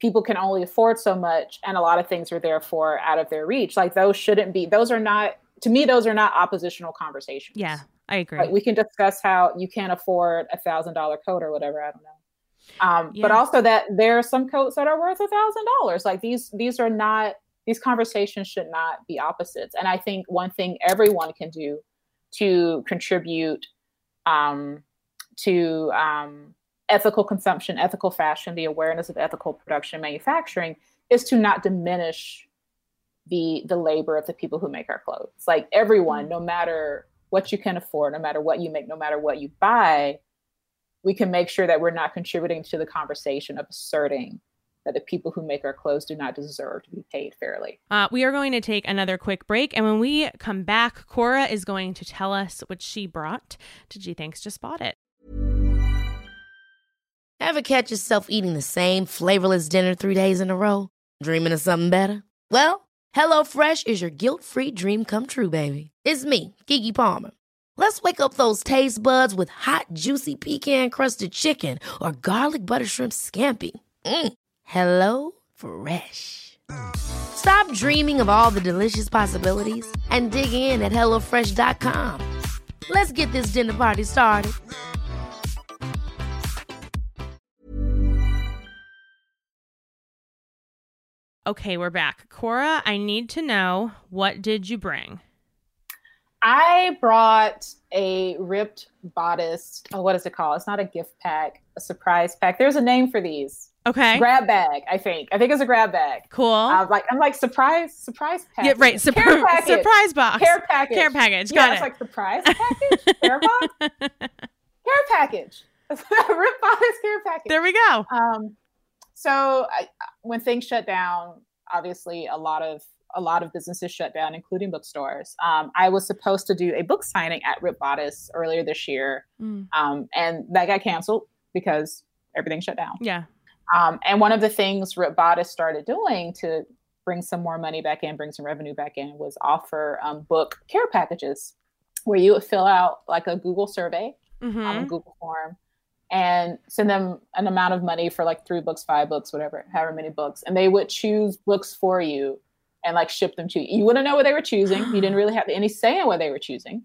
people can only afford so much and a lot of things are therefore out of their reach. Like those shouldn't be, those are not, to me, those are not oppositional conversations. yeah, I agree. Like we can discuss how you can't afford a thousand dollar coat or whatever. I don't know. Um, But also that there are some coats that are worth a thousand dollars. Like these, these are not, these conversations should not be opposites. And I think one thing everyone can do to contribute um, to um, ethical consumption, ethical fashion, the awareness of ethical production and manufacturing is to not diminish the the labor of the people who make our clothes. Like everyone, no matter what you can afford, no matter what you make, no matter what you buy, we can make sure that we're not contributing to the conversation of asserting that the people who make our clothes do not deserve to be paid fairly. Uh, we are going to take another quick break, and when we come back, Cora is going to tell us what she brought to Gee Thanks Just Bought It. Ever catch yourself eating the same flavorless dinner three days in a row? Dreaming of something better? Well, HelloFresh is your guilt-free dream come true, baby. It's me, Keke Palmer. Let's wake up those taste buds with hot, juicy pecan-crusted chicken or garlic butter shrimp scampi. Mm. Hello Fresh. Stop dreaming of all the delicious possibilities and dig in at HelloFresh.com. Let's get this dinner party started. Okay, we're back. Cora, I need to know what did you bring? I brought a ripped bodice. Oh, what is it called? It's not a gift pack, a surprise pack. There's a name for these. Okay. Grab bag, I think. I think it's a grab bag. Cool. I'm like, I'm like surprise, surprise package. yeah, right. Care Surprise, package. surprise box. Care package. Care package. Yeah, Got it's it. like surprise package. care box. Care package. ripped bodice care package. there we go. Um, so I, when things shut down, obviously a lot of a lot of businesses shut down, including bookstores. Um, I was supposed to do a book signing at Ripped Bodice earlier this year, Mm, um, and that got canceled because everything shut down. yeah. Um, and one of the things Ripped Bodice started doing to bring some more money back in, bring some revenue back in, was offer um, book care packages where you would fill out like a Google survey hmm on a Google form and send them an amount of money for like three books, five books, whatever, however many books. And they would choose books for you and like ship them to you. You wouldn't know what they were choosing. You didn't really have any say in what they were choosing.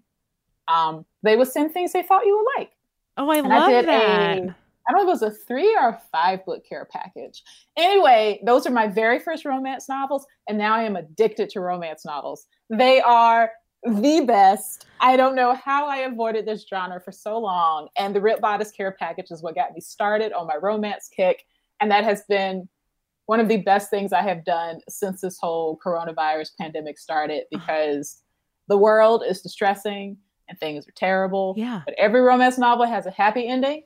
Um, they would send things they thought you would like. Oh, I And I love did that. a, I don't know if it was a three or a five book care package. Anyway, those are my very first romance novels. And now I am addicted to romance novels. They are the best. I don't know how I avoided this genre for so long. And the Ripped Bodice Care Package is what got me started on my romance kick. And that has been one of the best things I have done since this whole coronavirus pandemic started uh-huh. because the world is distressing and things are terrible. Yeah. But every romance novel has a happy ending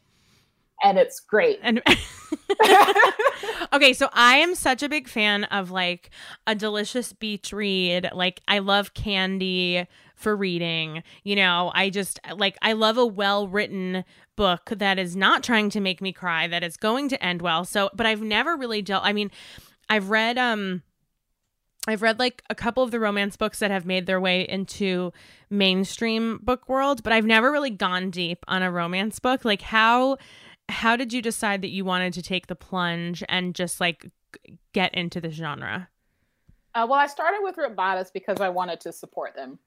and it's great. And okay, so I am such a big fan of like a delicious beach read. Like I love candy for reading. You know, I just like I love a well-written book that is not trying to make me cry, that is going to end well. So, but I've never really dealt I mean, I've read um I've read like a couple of the romance books that have made their way into mainstream book world, but I've never really gone deep on a romance book. Like how how did you decide that you wanted to take the plunge and just like get into the genre? Uh, well, I started with Rip because I wanted to support them.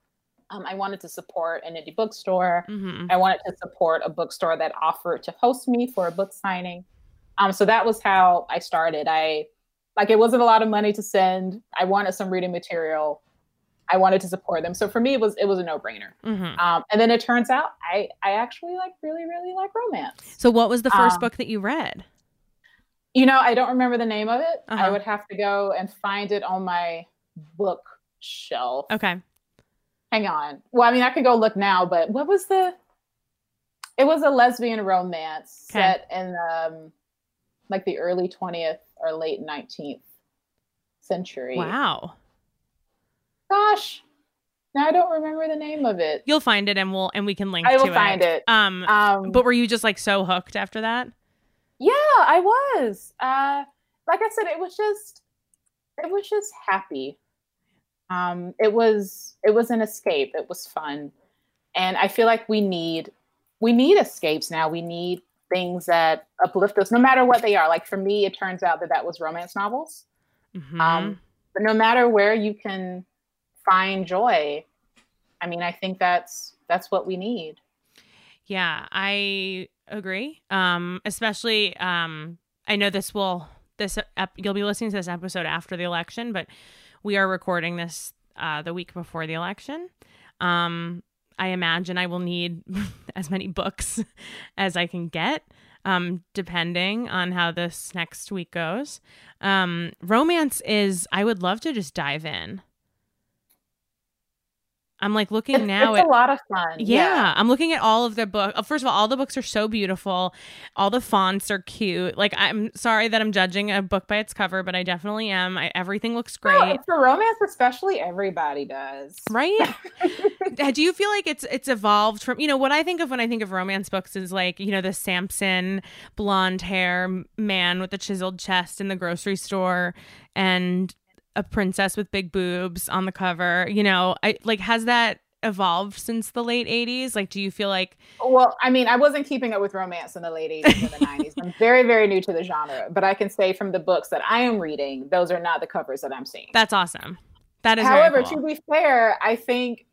Um, I wanted to support an indie bookstore. hmm I wanted to support a bookstore that offered to host me for a book signing. Um, so that was how I started. I like it wasn't a lot of money to send. I wanted some reading material. I wanted to support them. So for me, it was it was a no brainer. hmm Um, and then it turns out I I actually like really really like romance. So, what was the first Um, book that you read? You know, I don't remember the name of it. Uh-huh. I would have to go and find it on my bookshelf. Okay. Hang on. Well, I mean, I could go look now, but what was the? It was a lesbian romance Okay. set in um, like the early twentieth or late nineteenth century. Wow. Gosh, now I don't remember the name of it. You'll find it, and we'll and we can link. I will to find it. Um, Um, but were you just like so hooked after that? Yeah, I was. Uh, like I said, it was just, it was just happy. Um, it was, it was an escape. It was fun, and I feel like we need, we need escapes now. We need things that uplift us, no matter what they are. Like for me, it turns out that that was romance novels. Mhm. Um, but no matter where you can find joy, I mean, I think that's that's what we need. Yeah, I agree. Um, especially um, I know this will this ep- you'll be listening to this episode after the election, but we are recording this uh, the week before the election. Um, I imagine I will need as many books as I can get, um, depending on how this next week goes. Um, romance is I would love to just dive in. I'm like looking now it's at a lot of fun. yeah, I'm looking at all of the book. uh, First of all, all the books are so beautiful. All the fonts are cute. Like I'm sorry that I'm judging a book by its cover, but I definitely am. I, everything looks great. for romance, especially, everybody does. Right? Uh, Do you feel like it's it's evolved from you know what I think of when I think of romance books is like you know the Samson blonde hair man with the chiseled chest in the grocery store and a princess with big boobs on the cover. You know, I like has that evolved since the late 80s? Like do you feel like Well, I mean, I wasn't keeping up with romance in the late 80s or the 90s, I'm very, very new to the genre, but I can say from the books that I am reading, those are not the covers that I'm seeing. That's awesome. That is. However, cool. to be fair, I think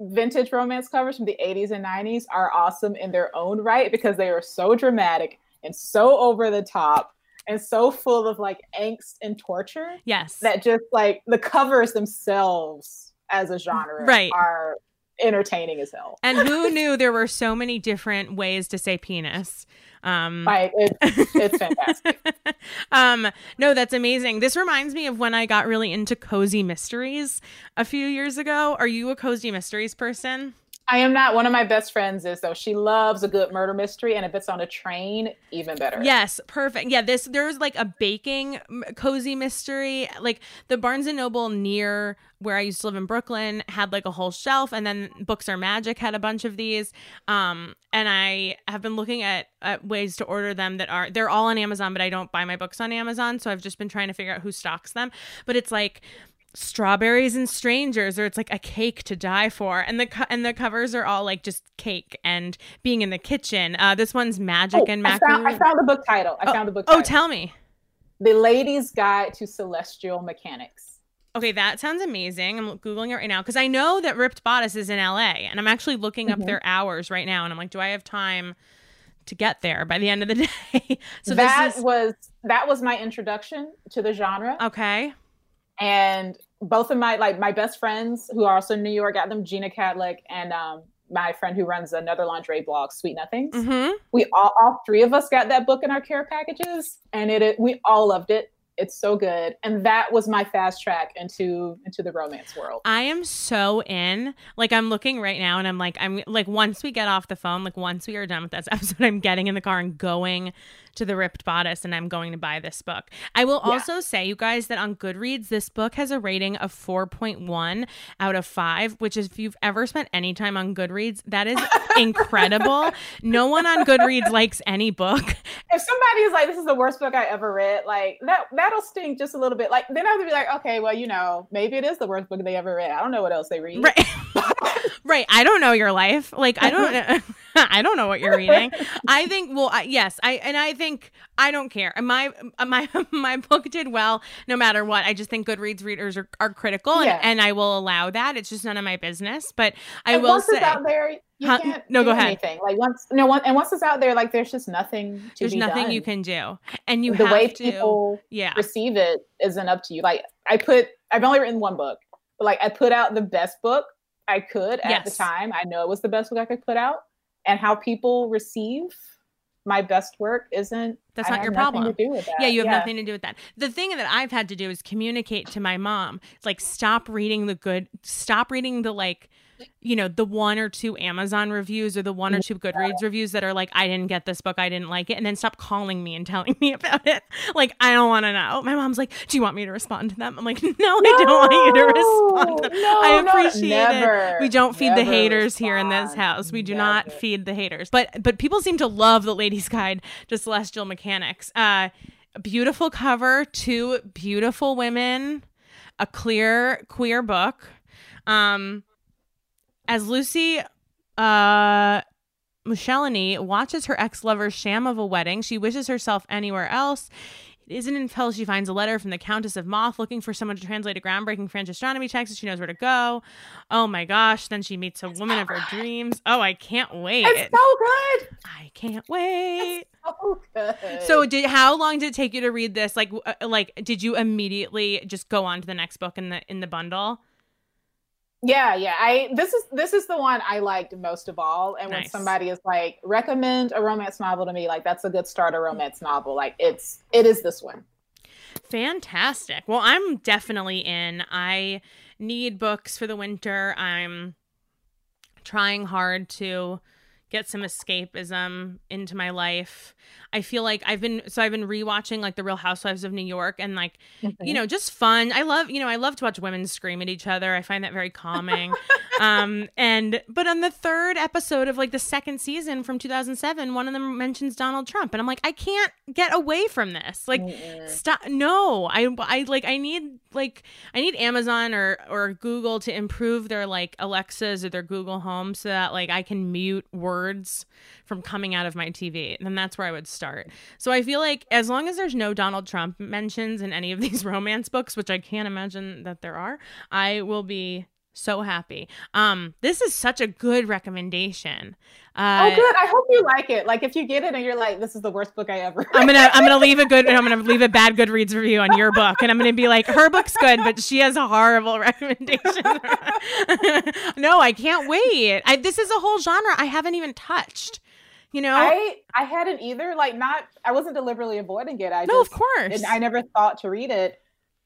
vintage romance covers from the 80s and 90s are awesome in their own right because they are so dramatic and so over the top and so full of like angst and torture. Yes. That just like the covers themselves as a genre right. are entertaining as hell. And who knew there were so many different ways to say penis? Um, like it's, it's fantastic. um, no, that's amazing. This reminds me of when I got really into cozy mysteries a few years ago. Are you a cozy mysteries person? I am not. One of my best friends is though. She loves a good murder mystery, and if it's on a train, even better. Yes, perfect. Yeah, this there's like a baking cozy mystery. Like the Barnes and Noble near where I used to live in Brooklyn had like a whole shelf, and then Books Are Magic had a bunch of these. Um, and I have been looking at, at ways to order them that are they're all on Amazon, but I don't buy my books on Amazon, so I've just been trying to figure out who stocks them. But it's like strawberries and strangers or it's like a cake to die for. And the co- and the covers are all like just cake and being in the kitchen. Uh this one's magic oh, and I found, I found the book title. I oh, found the book oh tell me. The lady's guide to celestial mechanics. Okay that sounds amazing. I'm googling it right now because i know that ripped bodice is in la and i'm actually looking mm-hmm. up their hours right now and i'm like do i have time to get there by the end of the day? So that is... was that was my introduction to the genre. Okay and both of my like my best friends who are also in New York got them Gina Cadlick and um, my friend who runs another lingerie blog, Sweet Nothings. Mm-hmm. We all all three of us got that book in our care packages, and it, it we all loved it. It's so good, and that was my fast track into into the romance world. I am so in. Like I'm looking right now, and I'm like I'm like once we get off the phone, like once we are done with this episode, I'm getting in the car and going to the ripped bodice and I'm going to buy this book. I will yeah. also say, you guys, that on Goodreads, this book has a rating of 4.1 out of 5, which is if you've ever spent any time on Goodreads, that is incredible. no one on Goodreads likes any book. If somebody is like, this is the worst book I ever read, like that that'll sting just a little bit. Like then I have to be like, okay, well, you know, maybe it is the worst book they ever read. I don't know what else they read. Right. right. I don't know your life. Like I don't I don't know what you're reading. I think well, I, yes, I and I think I don't care. My my my book did well no matter what. I just think Goodreads readers are, are critical, yeah. and, and, I will allow that. It's just none of my business. But I and will once say, it's out there, you huh? can't no, go ahead. Anything. Like once no one, and once it's out there, like there's just nothing to There's nothing done. you can do, and you the way to, people yeah. receive it isn't up to you. Like I put, I've only written one book, but like I put out the best book I could at yes. the time. I know it was the best book I could put out, and how people receive my best work isn't that's not your problem. yeah you have yeah. nothing to do with that. The thing that i've had to do is communicate to my mom like stop reading the good stop reading the like you know the one or two amazon reviews or the one or two goodreads reviews that are like i didn't get this book i didn't like it and then stop calling me and telling me about it. Like i don't want to know. My mom's like do you want me to respond to them? I'm like no, no i don't want you to respond to them. No, i appreciate no, never, it we don't feed the haters respond. here in this house. We do never. not feed the haters. But but people seem to love the ladies guide to celestial mechanics. Uh beautiful cover two beautiful women a clear queer book. Um as Lucy uh Muchelney watches her ex-lover's sham of a wedding, she wishes herself anywhere else. It isn't until she finds a letter from the Countess of Moth looking for someone to translate a groundbreaking French astronomy text that she knows where to go. Oh my gosh. Then she meets a woman of her dreams. Oh, I can't wait. It's so good. I can't wait. It's so good. So did how long did it take you to read this? Like uh, like did you immediately just go on to the next book in the in the bundle? Yeah, yeah. I this is this is the one I liked most of all. And Nice. when somebody is like, recommend a romance novel to me, like that's a good starter romance novel. Like it's it is this one. Fantastic. Well, I'm definitely in. I need books for the winter. I'm trying hard to get some escapism into my life. I feel like I've been so I've been rewatching like The Real Housewives of New York and like you know just fun. I love you know I love to watch women scream at each other. I find that very calming. um and but on the third episode of like the second season from 2007, one of them mentions Donald Trump and I'm like I can't get away from this. Like Mm-mm. stop no. I I like I need like I need Amazon or or Google to improve their like Alexas or their Google Home so that like I can mute words words from coming out of my TV, And then that's where I would start. So I feel like as long as there's no Donald Trump mentions in any of these romance books, which I can't imagine that there are, I will be so happy. Um, this is such a good recommendation. Uh, oh, good. I hope you like it. Like, if you get it and you're like, "This is the worst book I ever," I'm gonna I'm gonna leave a good I'm gonna leave a bad Goodreads review on your book, and I'm gonna be like, "Her book's good, but she has a horrible recommendation." no, I can't wait. I, this is a whole genre I haven't even touched. You know, I I hadn't either. Like, not I wasn't deliberately avoiding it. I no, just, of course. I never thought to read it.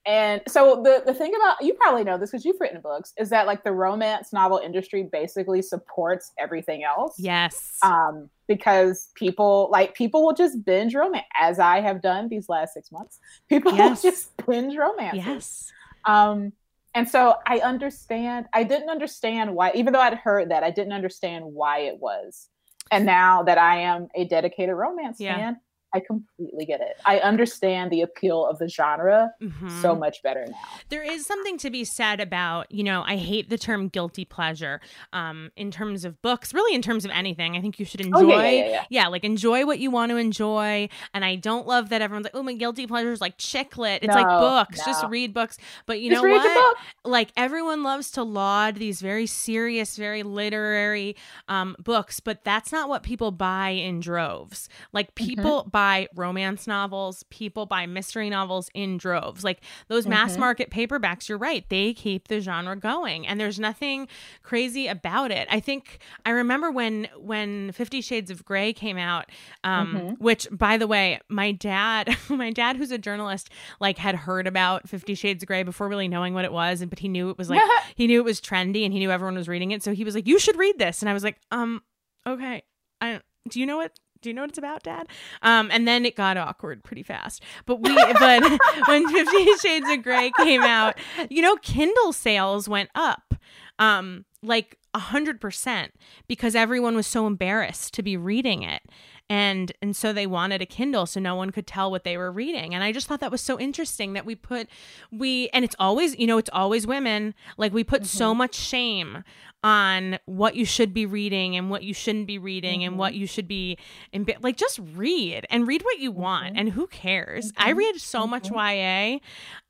And so the the thing about you probably know this because you've written books is that like the romance novel industry basically supports everything else. Yes. Um, because people like people will just binge romance as I have done these last six months. People yes. will just binge romance. Yes. Um, and so I understand. I didn't understand why, even though I'd heard that, I didn't understand why it was. And now that I am a dedicated romance yeah. fan, I completely get it. I understand the appeal of the genre mm-hmm. so much better now. There is something to be said about, you know, I hate the term guilty pleasure um, in terms of books, really in terms of anything. I think you should enjoy, oh, yeah, yeah, yeah, yeah, like enjoy what you want to enjoy. And I don't love that everyone's like, oh, my guilty pleasure is like chick lit. It's no, like books, no. just read books. But you just know what? Like everyone loves to laud these very serious, very literary um, books, but that's not what people buy in droves. Like mm-hmm. people mm-hmm. buy buy romance novels, people buy mystery novels in droves. Like those mm-hmm. mass market paperbacks, you're right, they keep the genre going and there's nothing crazy about it. I think I remember when when 50 Shades of Grey came out, um, mm-hmm. which by the way, my dad, my dad who's a journalist, like had heard about 50 Shades of Grey before really knowing what it was and but he knew it was like he knew it was trendy and he knew everyone was reading it. So he was like, "You should read this." And I was like, "Um, okay. I do you know what do you know what it's about, Dad? Um, and then it got awkward pretty fast. But we, but when Fifty Shades of Grey came out, you know, Kindle sales went up, um, like a hundred percent because everyone was so embarrassed to be reading it and and so they wanted a kindle so no one could tell what they were reading and i just thought that was so interesting that we put we and it's always you know it's always women like we put mm-hmm. so much shame on what you should be reading and what you shouldn't be reading mm-hmm. and what you should be in like just read and read what you want mm-hmm. and who cares mm-hmm. i read so much mm-hmm.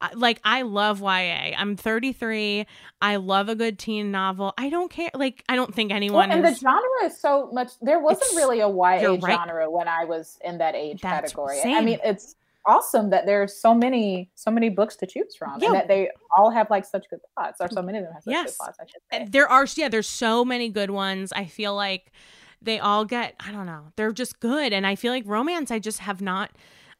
ya like i love ya i'm 33 i love a good teen novel i don't care like i don't think anyone well, and is, the genre is so much there wasn't really a ya right. genre when i was in that age That's category same. i mean it's awesome that there's so many so many books to choose from yeah. and that they all have like such good plots or so many of them have such yes. good plots i should say there are yeah there's so many good ones i feel like they all get i don't know they're just good and i feel like romance i just have not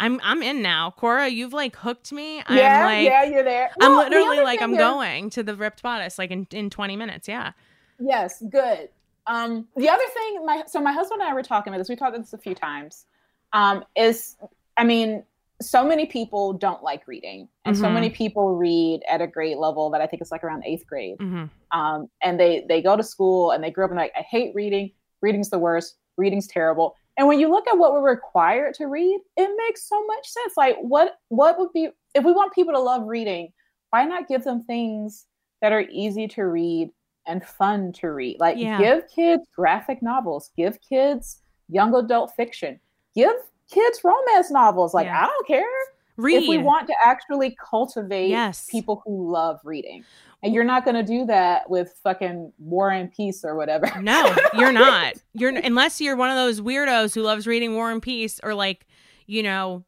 I'm I'm in now. Cora, you've like hooked me. I'm yeah, like, yeah, you're there. I'm literally like I'm going to the ripped bodice like in, in 20 minutes. Yeah. Yes, good. Um, the other thing, my so my husband and I were talking about this. We talked about this a few times. Um, is I mean, so many people don't like reading and mm-hmm. so many mm-hmm. people read at a grade level that i think is like around eighth grade mm-hmm. um, and they they go to school and they grew up and like i hate reading reading's the worst reading's terrible and when you look at what we're required to read it makes so much sense like what what would be if we want people to love reading why not give them things that are easy to read and fun to read like yeah. give kids graphic novels give kids young adult fiction give kids romance novels. Like, yeah. I don't care. Read. If we want to actually cultivate yes. people who love reading. And you're not going to do that with fucking War and Peace or whatever. No, you're not. You're unless you're one of those weirdos who loves reading War and Peace or like, you know,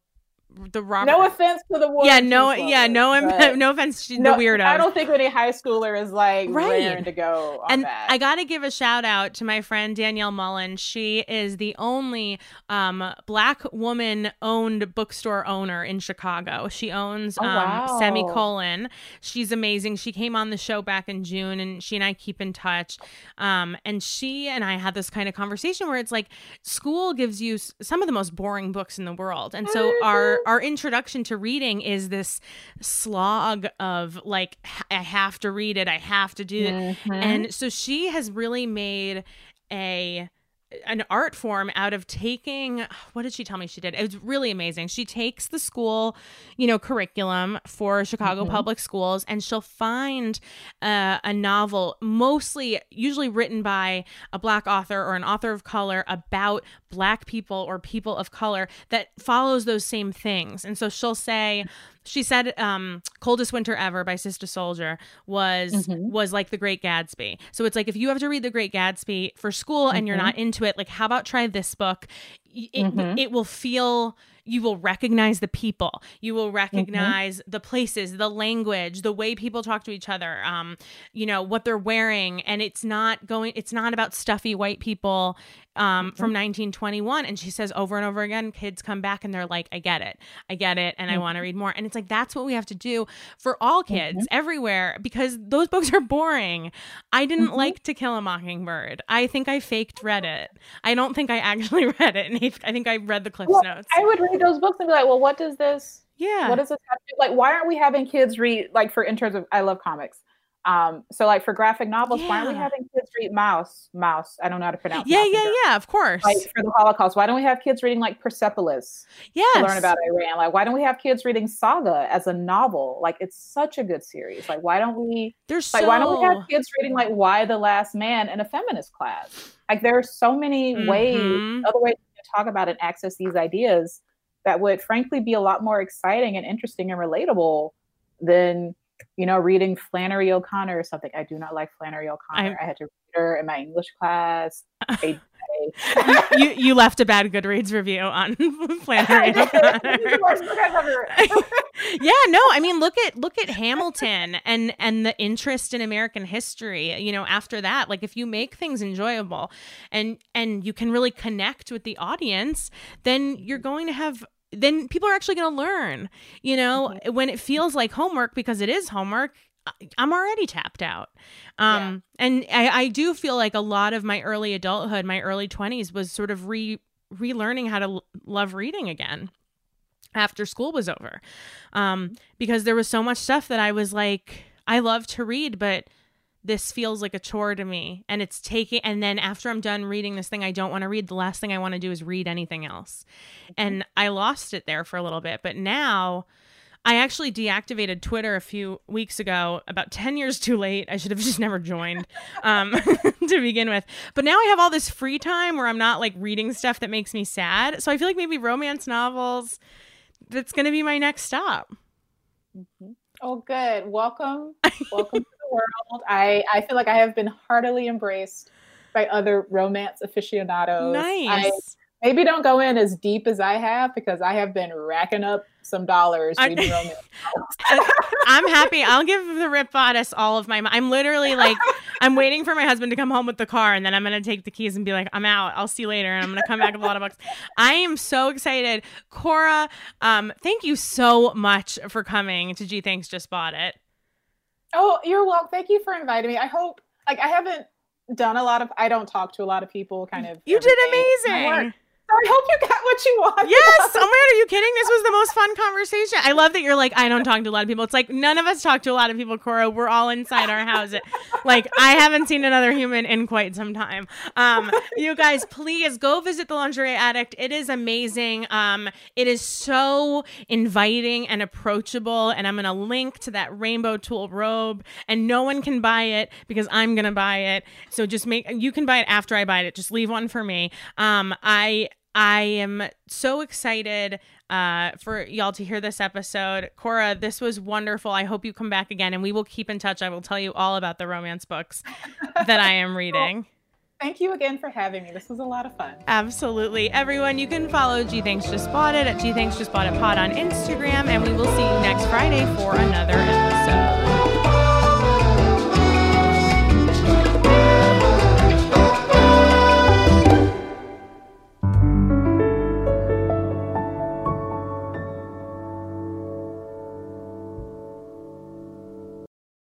the Robert. No offense to the war. Yeah, no, yeah, no, no offense to no, the weirdo. I don't think any high schooler is like right. to go. and that. I got to give a shout out to my friend Danielle Mullen. She is the only um, black woman owned bookstore owner in Chicago. She owns oh, um, wow. Semicolon. She's amazing. She came on the show back in June, and she and I keep in touch. Um, and she and I had this kind of conversation where it's like school gives you some of the most boring books in the world, and so our our introduction to reading is this slog of like I have to read it, I have to do it. Mm-hmm. And so she has really made a an art form out of taking what did she tell me she did? It was really amazing. She takes the school you know curriculum for chicago mm-hmm. public schools and she'll find uh, a novel mostly usually written by a black author or an author of color about black people or people of color that follows those same things. And so she'll say she said um coldest winter ever by Sister Souljah was mm-hmm. was like the great gatsby so it's like if you have to read the great gatsby for school and mm-hmm. you're not into it like how about try this book it, mm-hmm. it will feel you will recognize the people you will mm-hmm. recognize mm-hmm. the places the language the way people talk to each other um you know what they're wearing and it's not going it's not about stuffy white people um, mm-hmm. from 1921 and she says over and over again kids come back and they're like i get it i get it and mm-hmm. i want to read more and it's like that's what we have to do for all kids mm-hmm. everywhere because those books are boring i didn't mm-hmm. like to kill a mockingbird i think i faked read it i don't think i actually read it and i think i read the cliff well, notes i would read those books and be like, well, what does this? Yeah. What does this have to do? Like, why aren't we having kids read like for in terms of I love comics. Um, so like for graphic novels, yeah. why aren't we having kids read Maus? Maus, I don't know how to pronounce. Yeah, yeah, yeah. Of course. Like for the Holocaust, why don't we have kids reading like Persepolis? Yeah. To learn about Iran. Like, why don't we have kids reading Saga as a novel? Like, it's such a good series. Like, why don't we? There's like, so... why don't we have kids reading like Y: The Last Man in a feminist class? Like, there are so many mm-hmm. ways, other ways talk about and access these ideas that would frankly be a lot more exciting and interesting and relatable than you know reading Flannery O'Connor or something. I do not like Flannery O'Connor. I, I had to read her in my English class. you, you, you left a bad Goodreads review on Flannery O'Connor. yeah, no, I mean look at look at Hamilton and and the interest in American history. You know, after that, like if you make things enjoyable and and you can really connect with the audience, then you're going to have then people are actually going to learn. You know, mm-hmm. when it feels like homework because it is homework, I'm already tapped out. Um, yeah. and I, I do feel like a lot of my early adulthood, my early 20s was sort of re relearning how to l- love reading again after school was over. Um, because there was so much stuff that I was like, I love to read, but this feels like a chore to me. And it's taking and then after i'm done reading this thing i don't want to read the last thing i want to do is read anything else. Mm-hmm. and i lost it there for a little bit but now i actually deactivated twitter a few weeks ago about 10 years too late. I should have just never joined um, to begin with. But now i have all this free time where i'm not like reading stuff that makes me sad. So i feel like maybe romance novels that's going to be my next stop. Mm-hmm. oh good. Welcome. Welcome world. I, I feel like I have been heartily embraced by other romance aficionados. Nice. I maybe don't go in as deep as I have because I have been racking up some dollars reading I, romance. I'm happy. I'll give the Ripped Bodice all of my. I'm literally like, I'm waiting for my husband to come home with the car, and then I'm gonna take the keys and be like, I'm out. I'll see you later, and I'm gonna come back with a lot of books. I am so excited, Cora. Um, thank you so much for coming to Gee Thanks Just Bought It. Oh, you're welcome. Thank you for inviting me. I hope like I haven't done a lot of I don't talk to a lot of people kind of You did amazing. I hope you got what you want. Yes. Oh my god, are you kidding? This was the most fun conversation. I love that you're like, I don't talk to a lot of people. It's like none of us talk to a lot of people, Cora. We're all inside our house. like I haven't seen another human in quite some time. Um, you guys, please go visit the Lingerie Addict. It is amazing. Um, it is so inviting and approachable. And I'm gonna link to that rainbow tulle robe, and no one can buy it because I'm gonna buy it. So just make you can buy it after I buy it. Just leave one for me. Um, I I am so excited uh, for y'all to hear this episode. Cora, this was wonderful. I hope you come back again and we will keep in touch. I will tell you all about the romance books that I am reading. Thank you again for having me. This was a lot of fun. Absolutely. Everyone, you can follow Gee Thanks Just Bought It at Gee Thanks Just Bought It Pod on Instagram, and we will see you next Friday for another episode.